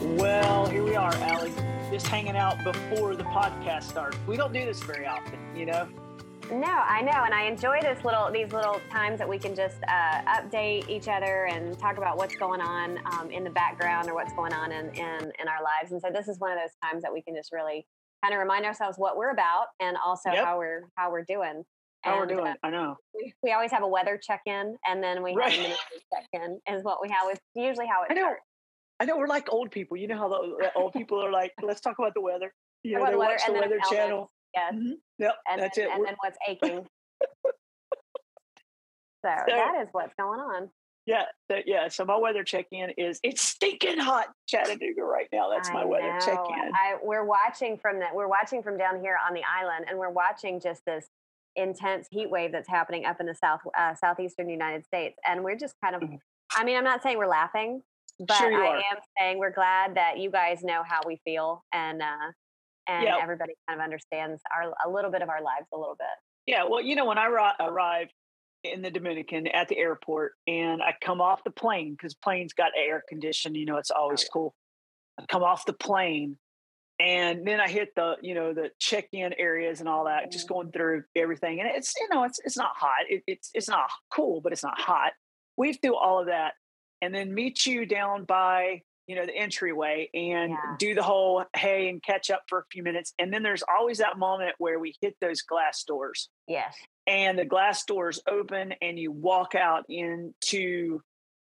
Well, here we are, Allie, just hanging out before the podcast starts. We don't do this very often, you know. No, I know, and I enjoy this little these little times that we can just uh, update each other and talk about what's going on um, in the background or what's going on in, in in our lives. And so this is one of those times that we can just really kind of remind ourselves what we're about and also Yep. how we're how we're doing. How we're doing? uh, I know. we, we always have a weather check in, and then we Right. have a ministry check in. Is what we have. It's usually how it I know. starts. I know we're like old people. You know how the, old people are like, let's talk about the weather. You know, they the watch the Weather. Channel. Yes, Mhm. Yep, and that's then, it. and We're- then what's aching. so that is what's going on. yeah, that, yeah. So my weather check-in is it's stinking hot, Chattanooga right now. That's my weather check-in. I, we're watching from the we're watching from down here on the island, and we're watching just this intense heat wave that's happening up in the south uh, southeastern United States, and we're just kind of. Mhm. I mean, I'm not saying we're laughing, but Sure I am saying we're glad that you guys know how we feel, and uh, and everybody kind of understands our a little bit of our lives a little bit. Yeah, well, you know, when I ri- arrived in the Dominican at the airport and I come off the plane because planes got air conditioned, you know, it's always yeah. cool. I come off the plane and then I hit the, you know, the check-in areas and all that, just going through everything. And it's, you know, it's it's not hot. It, it's it's not cool, but it's not hot. Weave through all of that and then meet you down by you know the entryway and Yeah. do the whole hey and catch up for a few minutes and then there's always that moment where we hit those glass doors Yes. and the glass doors open and you walk out into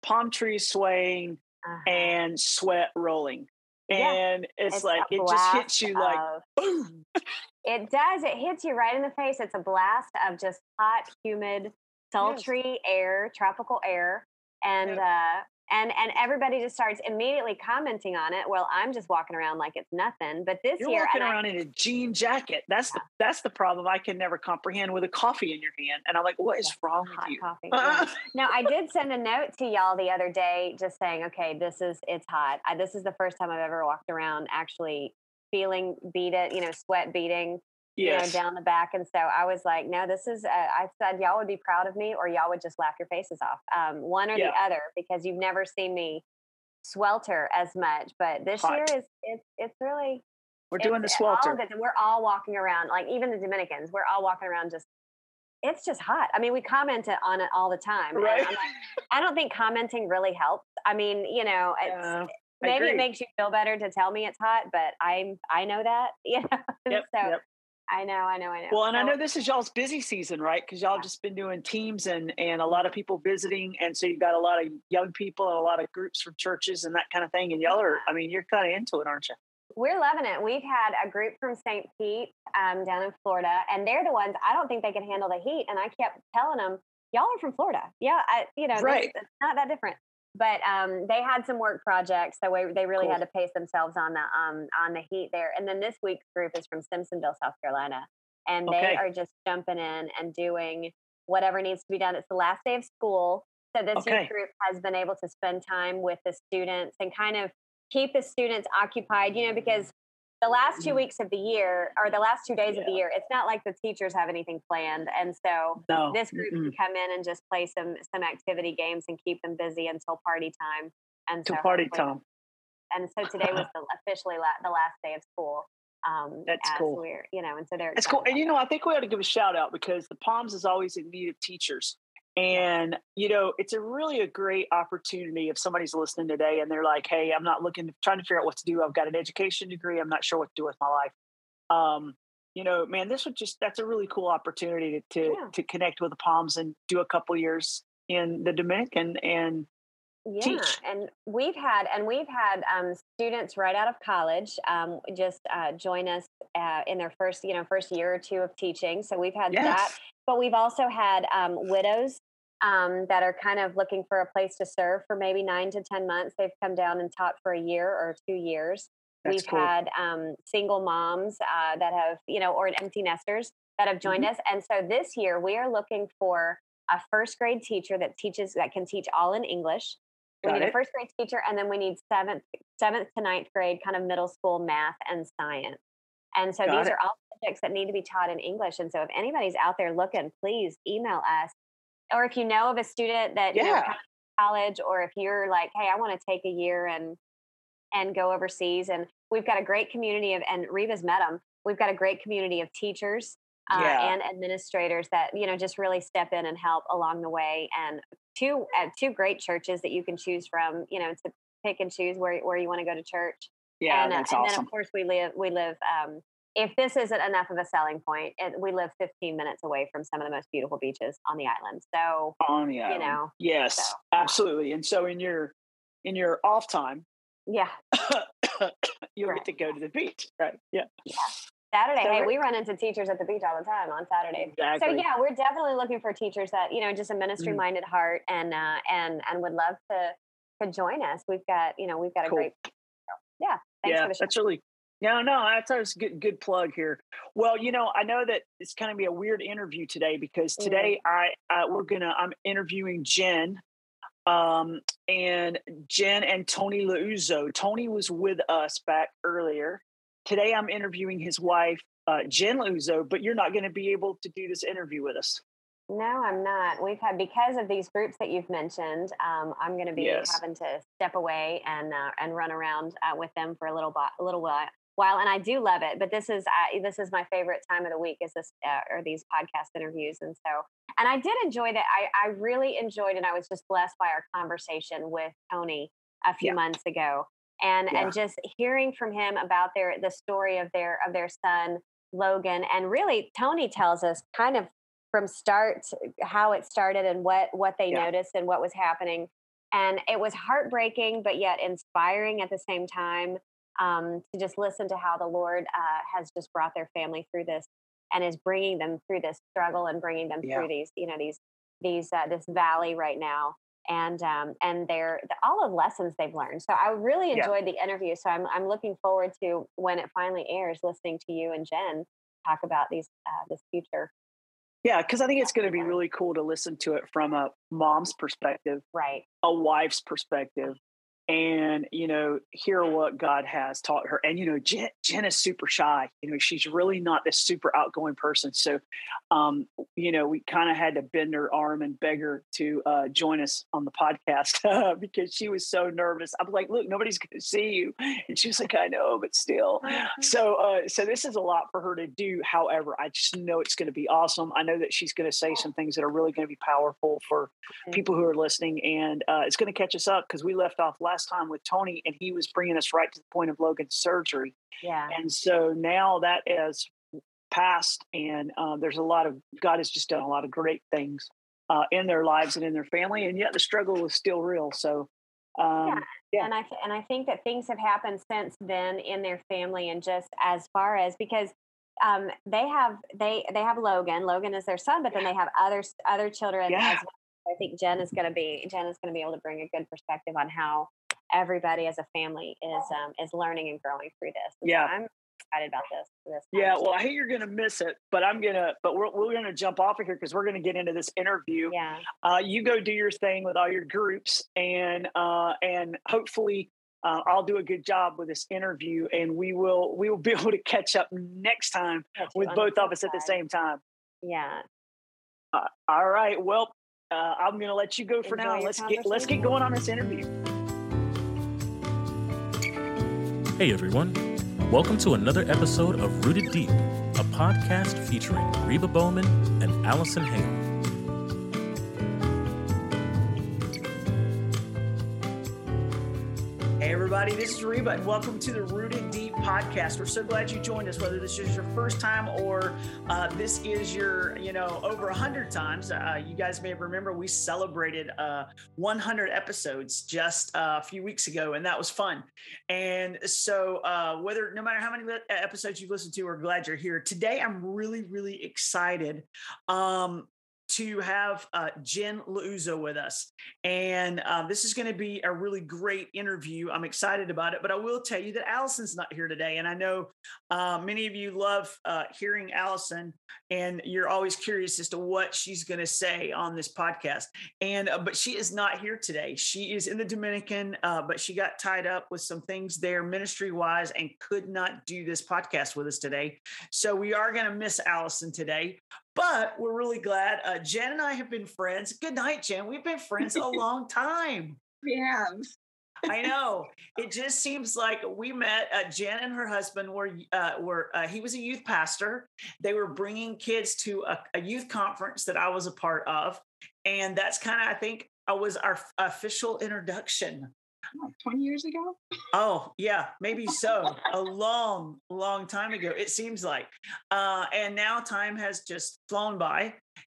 palm trees swaying Uh-huh. and sweat rolling Yeah. and it's, It's like it just hits you like boom It does. It hits you right in the face. It's a blast of just hot, humid, sultry air, tropical air, and uh, and and everybody just starts immediately commenting on it. Well, I'm just walking around like it's nothing. But this you're year, walking and I- around in a jean jacket that's the uh that's the problem i can never comprehend with a coffee in your hand and i'm like what is wrong with you coffee. yeah. No, I did send a note to y'all the other day, just saying, okay, this is it's hot. I, this is the first time I've ever walked around actually feeling beat it, you know, sweat beating yes you know, down the back. And so I was like, no, this is, uh, I said, y'all would be proud of me or y'all would just laugh your faces off. Um, one or Yeah. the other, because you've never seen me swelter as much. But this Hot. year is, it's, it's really, we're doing the all swelter good. We're all walking around, like even the Dominicans, we're all walking around just, it's just hot. I mean, we comment on it all the time. Right. I'm like, I don't think commenting really helps. I mean, you know, it's, Yeah, maybe it makes you feel better to tell me it's hot, but I'm, I know that, you know, Yep, so yep. I know, I know, I know. Well, and I know this is y'all's busy season, right? Because y'all Yeah. just been doing teams and and a lot of people visiting, and so you've got a lot of young people and a lot of groups from churches and that kind of thing. And y'all are, I mean, you're kind of into it, aren't you? We're loving it. We've had a group from St. Pete um, down in Florida, and they're the ones I don't think they can handle the heat. And I kept telling them, "Y'all are from Florida, yeah, I, you know, Right. it's not that different." But um, they had some work projects, so we, they really Cool. had to pace themselves on the um, on the heat there. And then this week's group is from Simpsonville, South Carolina, and they are just jumping in and doing whatever needs to be done. It's the last day of school, so this Okay. youth group has been able to spend time with the students and kind of keep the students occupied, you know, because the last two Mhm. weeks of the year or the last two days of the year, it's not like the teachers have anything planned. And so No, this group mm-mm. can come in and just play some some activity games and keep them busy until party time. And to so party time. And so today was the, officially la- the last day of school. Um, That's as cool. We're, you know, and so they're That's cool. And you know, I think we ought to give a shout out because the Palms is always in need of teachers. And you know, it's a really a great opportunity if somebody's listening today and they're like, "Hey, I'm not looking, trying to figure out what to do. I've got an education degree. I'm not sure what to do with my life." Um, you know, man, this would just that's a really cool opportunity to to, Yeah. to connect with the Palms and do a couple years in the Dominican and Yeah, teach. and we've had and we've had um, students right out of college um, just uh, join us uh, in their first you know first year or two of teaching. So we've had that, but we've also had um, widows um, that are kind of looking for a place to serve for maybe nine to ten months. They've come down and taught for a year or two years. that's we've cool. had um, single moms uh, that have you know or empty nesters that have joined Mm-hmm. us, and so this year we are looking for a first grade teacher that teaches that can teach all in English. We Got need a first grade teacher, and then we need seventh, seventh to ninth grade, kind of middle school math and science. And so Got these it. are all subjects that need to be taught in English. And so if anybody's out there looking, please email us or if you know of a student that Yeah. you know, college, or if you're like, hey, I want to take a year and and go overseas, and we've got a great community of, and Reba's met them. We've got a great community of teachers uh, Yeah. and administrators that you know just really step in and help along the way, and two uh, two great churches that you can choose from. You know, to pick and choose where where you want to go to church Yeah, and, uh, that's and then of course we live we live um, if this isn't enough of a selling point it, we live 15 minutes away from some of the most beautiful beaches on the island so On the island. know, Yes, so. absolutely. And so in your in your off time, yeah you'll Right. get to go to the beach, right? Yeah, saturday So hey we're- run into teachers at the beach all the time on saturdays so yeah we're definitely looking for teachers that you know just a ministry Mm. minded heart and uh and and would love to to join us we've got you know we've got a Cool. great yeah thanks yeah, for the show that's really. No, no, that's a good good plug here. Well, you know, I know that it's going to be a weird interview today because today I uh, we're gonna I'm interviewing Jen, um, and Jen and Tony Liuzzo. Tony was with us back earlier. Today I'm interviewing his wife, uh, Jen Liuzzo, but you're not going to be able to do this interview with us. No, I'm not. We've had because of these groups that you've mentioned. Um, I'm going to be Yes. having to step away and uh, and run around uh, with them for a little bo- a little while. While and I do love it, but this is uh, this is my favorite time of the week is this uh, or these podcast interviews, and so and I did enjoy that. I I really enjoyed, and I was just blessed by our conversation with Tony a few Yeah. months ago, and Yeah. and just hearing from him about their the story of their of their son Logan, and really Tony tells us kind of from start how it started and what what they Yeah. noticed and what was happening and it was heartbreaking but yet inspiring at the same time um, to just listen to how the lord uh, has just brought their family through this and is bringing them through this struggle and bringing them Yeah. through these you know these these uh, this valley right now and um, and they're the, all of lessons they've learned. So i really Yeah. enjoyed the interview so i'm, I'm looking forward to when it finally airs listening to you and jen talk about these uh, this future Yeah, because I think it's going to be really cool to listen to it from a mom's perspective, right. a wife's perspective, and you know, hear what God has taught her. And you know, Jen, Jen is super shy. You know, she's really not this super outgoing person. So, um, you know, we kind of had to bend her arm and beg her to uh, join us on the podcast because she was so nervous. I'm like, look, nobody's going to see you, and she was like, I know, but still. So, uh, so this is a lot for her to do. However, I just know it's going to be awesome. I know that she's going to say some things that are really going to be powerful for people who are listening, and uh, it's going to catch us up because we left off last time with Tony, and he was bringing us right to the point of Logan's surgery, yeah and so now that is passed, and uh, there's a lot of God has just done a lot of great things uh, in their lives and in their family, and yet the struggle is still real. So. Um, Yeah. and I th- and I think that things have happened since then in their family, and just as far as because um, they have they they have Logan. Logan is their son, but then they have other other children. Yeah. As well. I think Jen is going to be Jen is going to be able to bring a good perspective on how everybody as a family is um, is learning and growing through this. And so Yeah. I'm excited about this. this Yeah, well, I hate you're going to miss it, but I'm gonna, but we're we're gonna jump off of here because we're gonna get into this interview. yeah, Uh, you go do your thing with all your groups, and uh, and hopefully uh, I'll do a good job with this interview, and we will we will be able to catch up next time you with both of us at the same time. Yeah, Uh, all right, well, uh, I'm gonna let you go for Enjoy now. Let's get let's get going on this interview. Hey everyone, welcome to another episode of Rooted Deep, a podcast featuring Reba Bowman and Allison Hale. Everybody, this is Reba, and welcome to the Rooted Deep podcast. We're so glad you joined us, whether this is your first time or uh, this is your, you know, over a 100 times. Uh, you guys may remember we celebrated uh, 100 episodes just uh, a few weeks ago, and that was fun. And so, uh, whether no matter how many episodes you've listened to, we're glad you're here. Today, I'm really, really excited. Um, to have uh, Jen Liuzzo with us. And uh, this is going to be a really great interview. I'm excited about it. But I will tell you that Allison's not here today. And I know uh, many of you love uh, hearing Allison, and you're always curious as to what she's going to say on this podcast. And uh, but she is not here today. She is in the Dominican, uh, but she got tied up with some things there ministry wise and could not do this podcast with us today. So we are going to miss Allison today. But we're really glad. Uh, Jen and I have been friends. Good night, Jen. We've been friends a long time. We have. I know. It just seems like we met. Uh, Jen and her husband were uh, were uh, he was a youth pastor. They were bringing kids to a, a youth conference that I was a part of, and that's kind of I think I was our official introduction. 20 years ago? Oh, yeah, maybe so. a long, long time ago, it seems like. Uh, and now time has just flown by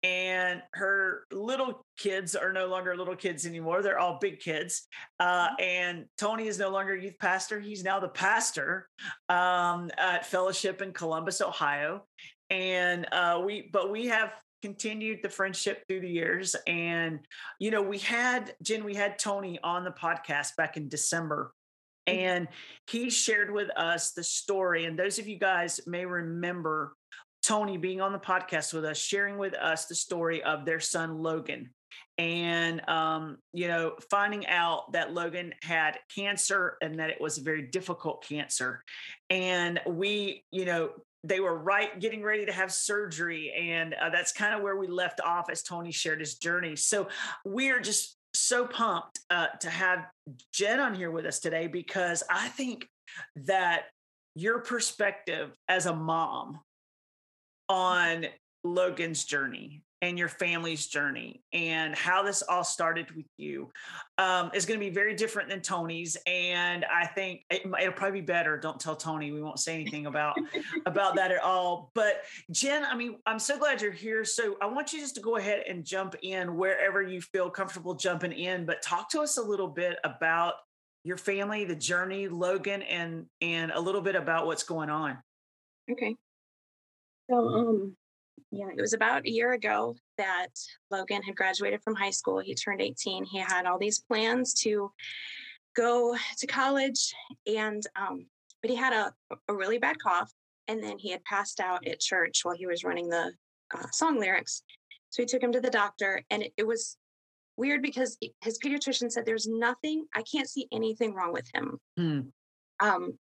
and her little kids are no longer little kids anymore. They're all big kids. Uh, mm-hmm. and Tony is no longer youth pastor. He's now the pastor um, at Fellowship in Columbus, Ohio. And uh, we, but we have continued the friendship through the years. And, you know, we had, Jen, we had Tony on the podcast back in December. Mm-hmm. And he shared with us the story. And those of you guys may remember Tony being on the podcast with us, sharing with us the story of their son Logan, and um, you know, finding out that Logan had cancer and that it was a very difficult cancer, and we, you know, they were right getting ready to have surgery, and uh, that's kind of where we left off as Tony shared his journey. So we are just so pumped uh, to have Jen on here with us today because I think that your perspective as a mom on Logan's journey and your family's journey and how this all started with you um, is going to be very different than Tony's. And I think it, will probably be better. Don't tell Tony. We won't say anything about about that at all. But Jen, I mean, I'm so glad you're here. So I want you just to go ahead and jump in wherever you feel comfortable jumping in. But talk to us a little bit about your family, the journey, Logan, and and a little bit about what's going on. Okay. So, um, yeah, it was about a year ago that Logan had graduated from high school. He turned 18. He had all these plans to go to college, and um, but he had a, a really bad cough, and then he had passed out at church while he was running the uh, song lyrics. So he took him to the doctor, and it, it was weird because his pediatrician said there's nothing, I can't see anything wrong with him. Hmm. Um,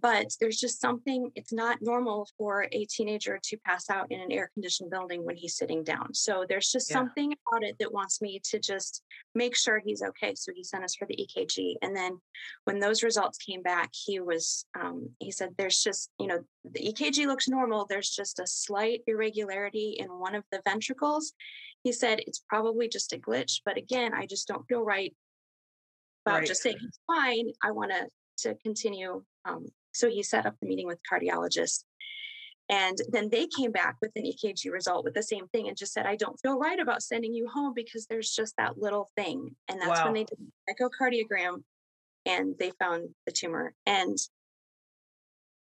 but there's just something it's not normal for a teenager to pass out in an air conditioned building when he's sitting down. So there's just yeah. something about it that wants me to just make sure he's okay. So he sent us for the ekg and then when those results came back he was um, he said there's just you know the ekg looks normal. There's just a slight irregularity in one of the ventricles. He said it's probably just a glitch but again i just don't feel right about right. just saying he's fine. I want to to continue um, so he set up the meeting with cardiologist. And then they came back with an EKG result with the same thing and just said, I don't feel right about sending you home because there's just that little thing. And that's wow. when they did the echocardiogram and they found the tumor. And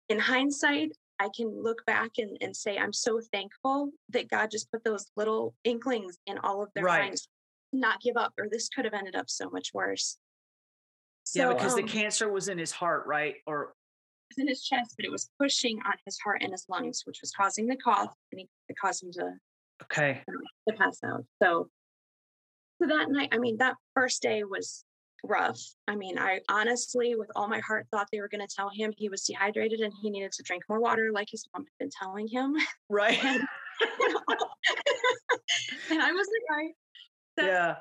in hindsight, I can look back and, and say, I'm so thankful that God just put those little inklings in all of their right. minds, not give up, or this could have ended up so much worse. So, yeah, because um, the cancer was in his heart, right? Or in his chest, but it was pushing on his heart and his lungs, which was causing the cough, and it caused him to okay to pass out. So, so that night, I mean, that first day was rough. I mean, I honestly, with all my heart, thought they were going to tell him he was dehydrated and he needed to drink more water, like his mom had been telling him. Right. and, and I wasn't right. So, yeah.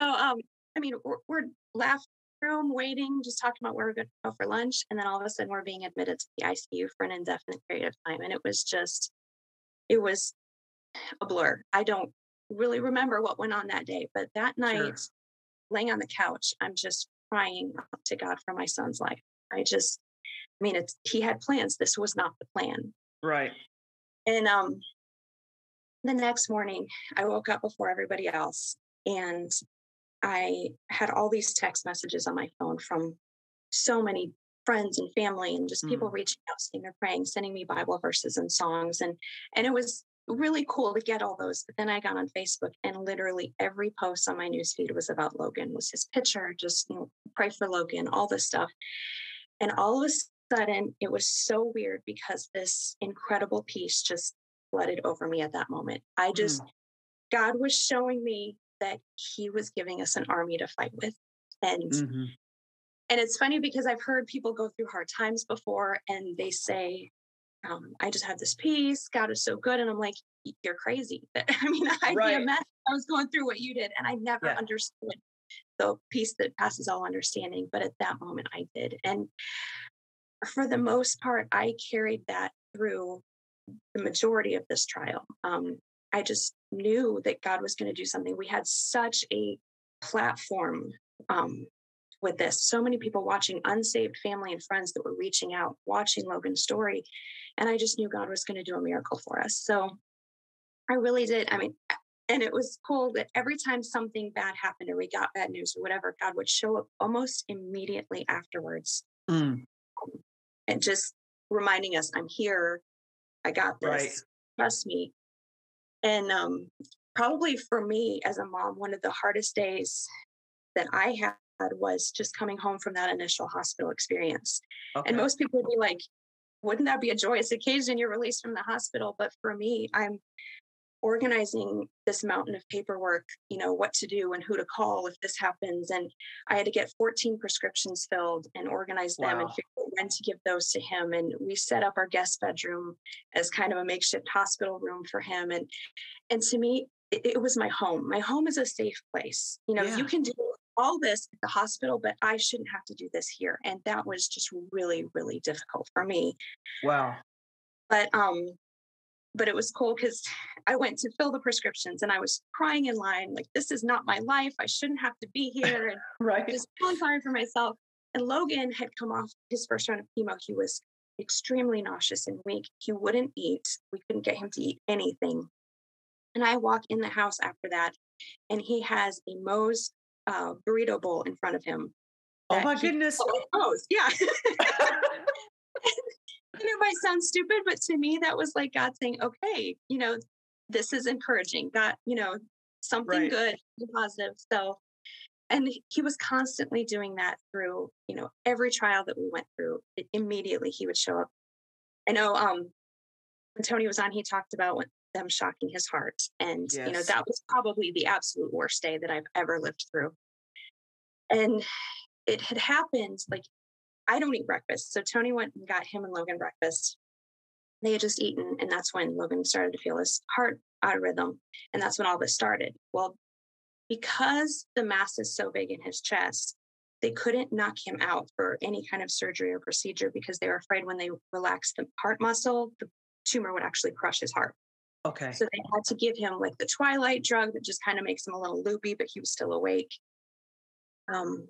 So, um, I mean, we're, we're laughing room waiting, just talking about where we're going to go for lunch. And then all of a sudden we're being admitted to the ICU for an indefinite period of time. And it was just, it was a blur. I don't really remember what went on that day, but that night, sure. laying on the couch, I'm just crying to God for my son's life. I just, I mean, it's, he had plans. This was not the plan. Right. And, um, the next morning I woke up before everybody else and I had all these text messages on my phone from so many friends and family and just people mm. reaching out saying they're praying sending me bible verses and songs and and it was really cool to get all those but then i got on facebook and literally every post on my newsfeed was about logan was his picture just you know pray for logan all this stuff and all of a sudden it was so weird because this incredible peace just flooded over me at that moment i just mm. god was showing me that he was giving us an army to fight with. And mm-hmm. and it's funny because I've heard people go through hard times before and they say, um, I just had this peace. God is so good. And I'm like, you're crazy. I mean, I'd Right. be a mess. I was going through what you did, and I never Yeah. understood the peace that passes all understanding. But at that moment, I did. And for the most part, I carried that through the majority of this trial. Um, I just knew that God was going to do something. We had such a platform um, with this. So many people watching, unsaved family and friends that were reaching out, watching Logan's story. And I just knew God was going to do a miracle for us. So I really did. I mean, and it was cool that every time something bad happened or we got bad news or whatever, God would show up almost immediately afterwards Mm, and just reminding us, I'm here. I got this. Right. Trust me. And um, probably for me as a mom, one of the hardest days that I had was just coming home from that initial hospital experience. okay. And most people would be like, wouldn't that be a joyous occasion? You're released from the hospital. But for me, I'm organizing this mountain of paperwork, you know, what to do and who to call if this happens. And I had to get 14 prescriptions filled and organize them and figure out when to give those to him. And we set up our guest bedroom as kind of a makeshift hospital room for him. And and to me, it, it was my home. My home is a safe place. You know, Yeah. you can do all this at the hospital, but I shouldn't have to do this here. And that was just really, really difficult for me. wow. But um, but it was cool because I went to fill the prescriptions and I was crying in line, like, this is not my life. I shouldn't have to be here. And Right. just feeling sorry for myself. And Logan had come off his first round of chemo. He was extremely nauseous and weak. He wouldn't eat. We couldn't get him to eat anything. And I walk in the house after that, and he has a Moe's uh, burrito bowl in front of him. Oh my goodness. Oh, Moe's, yeah. it might sound stupid, but to me, that was like God saying, okay, you know, this is encouraging. God, you know, something Right. good, positive. So, and he was constantly doing that through, you know, every trial that we went through. It, immediately, he would show up. I know um, when Tony was on, he talked about when, them shocking his heart, and you know that was probably the absolute worst day that I've ever lived through. And it had happened like I don't eat breakfast. So Tony went and got him and Logan breakfast. They had just eaten, and that's when Logan started to feel his heart out of rhythm. And that's when all this started. Well, because the mass is so big in his chest, they couldn't knock him out for any kind of surgery or procedure because they were afraid when they relaxed the heart muscle, the tumor would actually crush his heart. Okay. So they had to give him like the twilight drug that just kind of makes him a little loopy, but he was still awake. Um,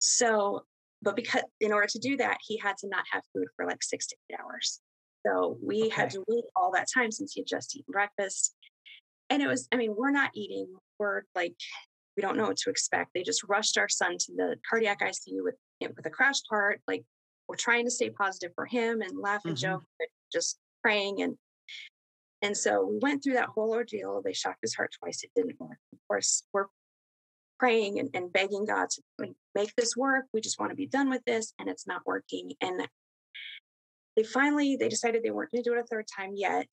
so, but because in order to do that, he had to not have food for like six to eight hours. So we had to wait all that time since he had just eaten breakfast. And it was, I mean, we're not eating. We're like, we don't know what to expect. They just rushed our son to the cardiac ICU with with a crashed heart. Like we're trying to stay positive for him and laugh and Mhm. joke, but just praying and and so we went through that whole ordeal. They shocked his heart twice. It didn't work. Of course, we're praying and, and begging God to make this work. We just want to be done with this, and it's not working. And they finally they decided they weren't going to do it a third time yet.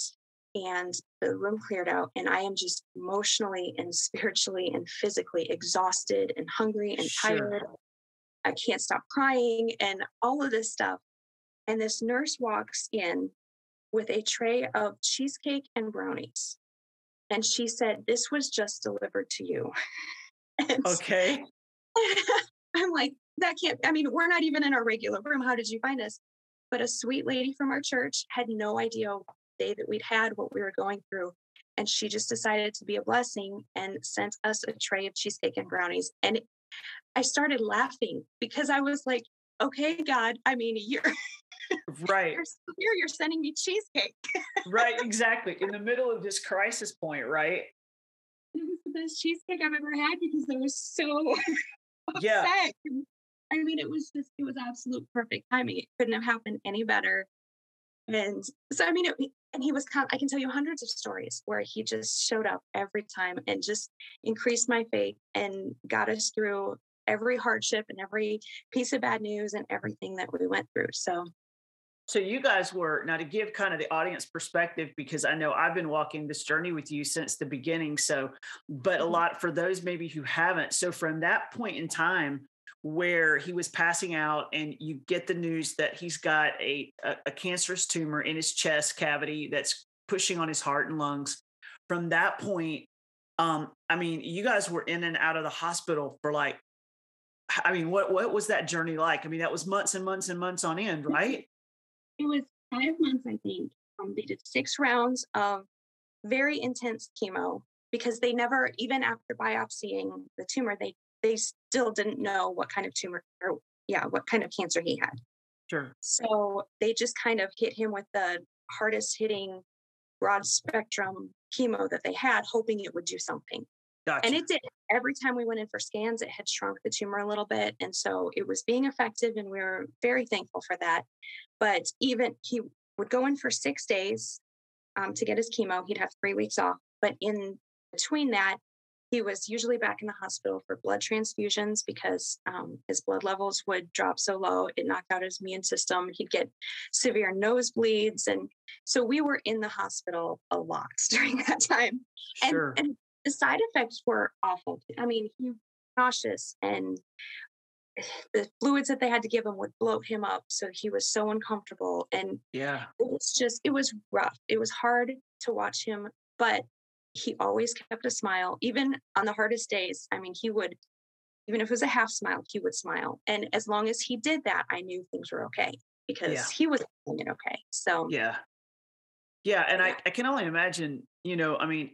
And the room cleared out, and I am just emotionally and spiritually and physically exhausted and hungry and Sure. tired. I can't stop crying and all of this stuff. And this nurse walks in with a tray of cheesecake and brownies. And she said, This was just delivered to you. And Okay. I'm like, That can't, I mean, we're not even in our regular room. How did you find us? But a sweet lady from our church had no idea what day that we'd had, what we were going through. And she just decided to be a blessing and sent us a tray of cheesecake and brownies. And it, I started laughing because I was like, okay, God, I mean, you're, Right. you're here, you're sending me cheesecake. Right. Exactly. In the middle of this crisis point, right? It was the best cheesecake I've ever had because I was so Yeah. upset. I mean, it was just, it was absolute perfect timing. It couldn't have happened any better. And so, I mean, it, and he was, I can tell you hundreds of stories where he just showed up every time and just increased my faith and got us through every hardship and every piece of bad news and everything that we went through. So, So you guys were now to give kind of the audience perspective because I know I've been walking this journey with you since the beginning. So, but a Mhm. lot for those maybe who haven't. So from that point in time, where he was passing out and you get the news that he's got a, a, a cancerous tumor in his chest cavity that's pushing on his heart and lungs from that point um i mean you guys were in and out of the hospital for like i mean what what was that journey like i mean that was months and months and months on end right it was five months i think um, they did six rounds of very intense chemo because they never even after biopsying the tumor they they still didn't know what kind of tumor or yeah, what kind of cancer he had. Sure. So they just kind of hit him with the hardest hitting broad spectrum chemo that they had, hoping it would do something. Gotcha. And it did. Every time we went in for scans, it had shrunk the tumor a little bit. And so it was being effective, and we were very thankful for that. But even he would go in for six days um, to get his chemo, he'd have three weeks off. But in between that, he was usually back in the hospital for blood transfusions because um, his blood levels would drop so low, it knocked out his immune system. He'd get severe nosebleeds. And so we were in the hospital a lot during that time. Sure. And, and the side effects were awful. I mean, he was nauseous and the fluids that they had to give him would bloat him up. So he was so uncomfortable. And yeah, it was just, it was rough. It was hard to watch him, but he always kept a smile, even on the hardest days. I mean, he would, even if it was a half smile, he would smile. And as long as he did that, I knew things were okay because yeah. he was doing it okay. So, yeah. Yeah. And yeah. I, I can only imagine, you know, I mean,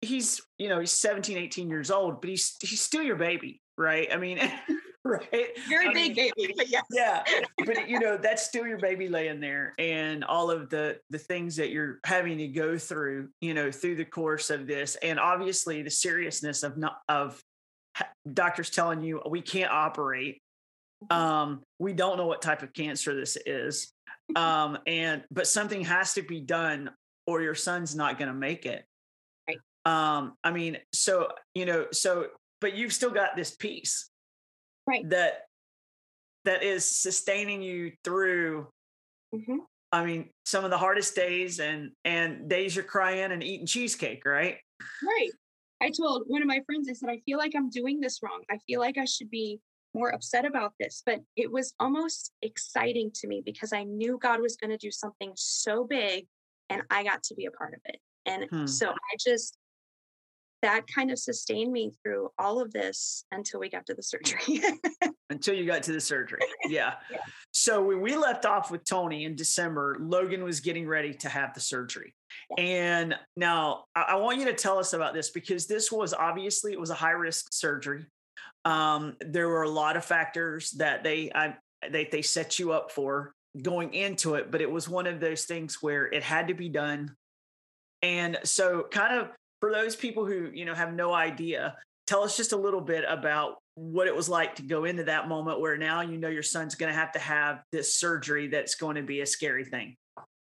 he's, you know, he's 17, 18 years old, but he's, he's still your baby, right? I mean, right? Very I big mean, baby, but yes. Yeah. But you know, that's still your baby laying there and all of the the things that you're having to go through, you know, through the course of this. And obviously the seriousness of not of doctors telling you we can't operate. Mm-hmm. Um, we don't know what type of cancer this is. Um, and but something has to be done or your son's not gonna make it. Um, I mean, so you know, so but you've still got this piece right. that that is sustaining you through mm-hmm. i mean some of the hardest days and and days you're crying and eating cheesecake right? Right. I told one of my friends i said i feel like i'm doing this wrong. I feel like i should be more upset about this. But it was almost exciting to me because i knew god was going to do something so big and i got to be a part of it. And hmm. so i just that kind of sustained me through all of this until we got to the surgery. until you got to the surgery. Yeah. yeah. So when we left off with Tony in December, Logan was getting ready to have the surgery. Yeah. And now I, I want you to tell us about this because this was obviously it was a high risk surgery. Um, there were a lot of factors that they I, they they set you up for going into it, but it was one of those things where it had to be done. And so kind of for those people who you know have no idea tell us just a little bit about what it was like to go into that moment where now you know your son's going to have to have this surgery that's going to be a scary thing.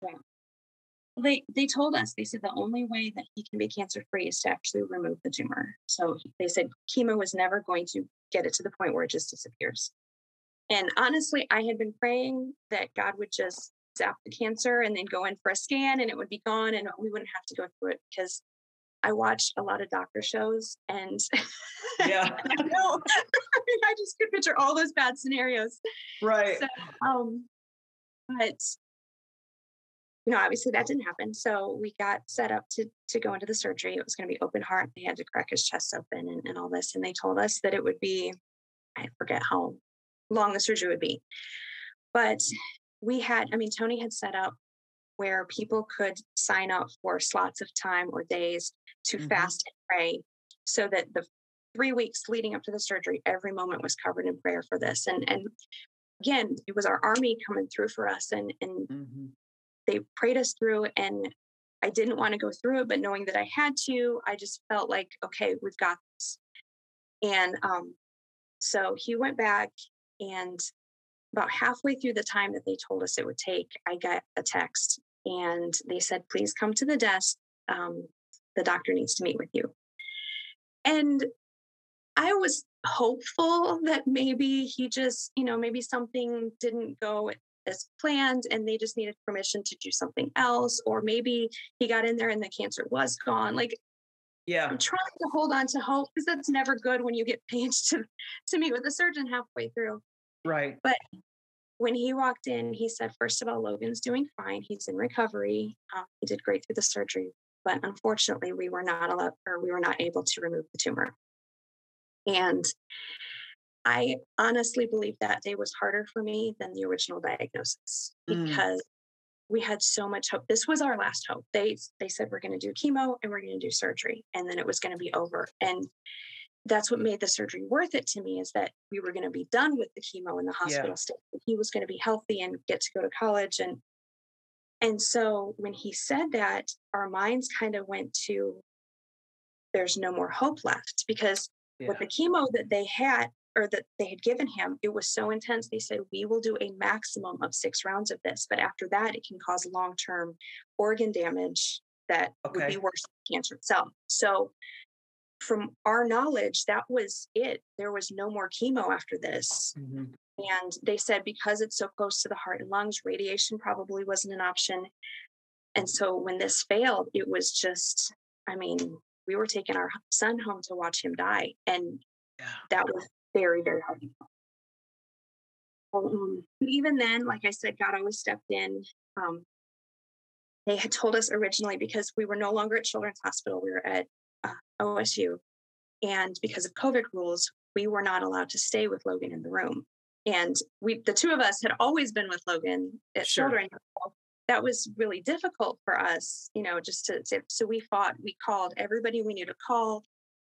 Yeah. they they told us they said the only way that he can be cancer free is to actually remove the tumor. So they said chemo was never going to get it to the point where it just disappears. And honestly i had been praying that god would just zap the cancer and then go in for a scan and it would be gone and we wouldn't have to go through it because I watched a lot of doctor shows and yeah, I know. I just could picture all those bad scenarios. Right. So, um, but you know, obviously that didn't happen. So we got set up to to go into the surgery. It was going to be open heart. They had to crack his chest open and, and all this. And they told us that it would be, I forget how long the surgery would be. But we had, I mean, Tony had set up where people could sign up for slots of time or days to mm-hmm. fast and pray so that the three weeks leading up to the surgery, every moment was covered in prayer for this. And and again, it was our army coming through for us and and mm-hmm. they prayed us through and I didn't want to go through it, but knowing that I had to, I just felt like, okay, we've got this. And um, so he went back and about halfway through the time that they told us it would take, I got a text and they said, please come to the desk. Um, the doctor needs to meet with you. And I was hopeful that maybe he just, you know, maybe something didn't go as planned and they just needed permission to do something else. Or maybe he got in there and the cancer was gone. Like, Yeah. I'm trying to hold on to hope because that's never good when you get paged to, to meet with a surgeon halfway through. Right. But when he walked in, he said, first of all, Logan's doing fine. He's in recovery. Uh, he did great through the surgery. But unfortunately, we were not allowed or we were not able to remove the tumor. And I honestly believe that day was harder for me than the original diagnosis Mm. because we had so much hope. This was our last hope. They they said we're going to do chemo and we're going to do surgery and then it was going to be over. And that's what mm-hmm. made the surgery worth it to me is that we were going to be done with the chemo in the hospital stay. He was going to be healthy and get to go to college and and so when he said that, our minds kind of went to there's no more hope left because Yeah. with the chemo that they had or that they had given him, it was so intense. They said, We will do a maximum of six rounds of this. But after that, it can cause long term organ damage that would be worse than cancer itself. So, from our knowledge, that was it. There was no more chemo after this. Mhm. And they said because it's so close to the heart and lungs, radiation probably wasn't an option. And so when this failed, it was just, I mean, we were taking our son home to watch him die. And Yeah. that was very, very hard. Um, but even then, like I said, God always stepped in. Um, they had told us originally because we were no longer at Children's Hospital, we were at uh, OSU. And because of COVID rules, we were not allowed to stay with Logan in the room. And we, the two of us, had always been with Logan at Sure. Children's. Hospital. That was really difficult for us, you know, just to, to so we fought. We called everybody we knew to call,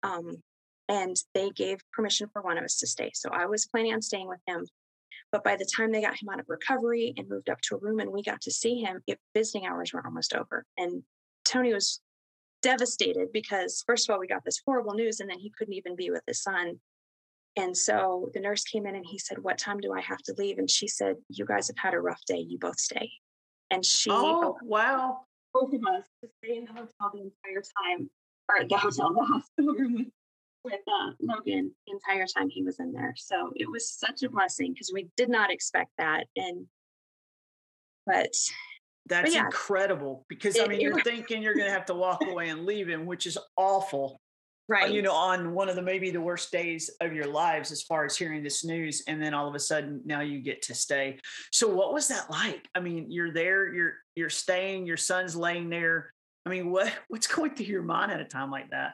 um, and they gave permission for one of us to stay. So I was planning on staying with him. But by the time they got him out of recovery and moved up to a room and we got to see him, it, visiting hours were almost over. And Tony was devastated because, first of all, we got this horrible news and then he couldn't even be with his son. And so the nurse came in and he said, What time do I have to leave? And she said, You guys have had a rough day. You both stay. And she, Oh, wow. both of us, to stay in the hotel the entire time, or at the hotel, the hospital room with, with uh, Logan the entire time he was in there. So it was such a blessing because we did not expect that. And, but That's yeah. incredible because I mean, you're thinking you're going to have to walk away and leave him, which is awful. uh, right, You know, on one of the maybe the worst days of your lives as far as hearing this news, and then all of a sudden now you get to stay. So, what was that like? I mean, you're there, you're you're staying, your son's laying there. I mean, what what's going through your mind at a time like that?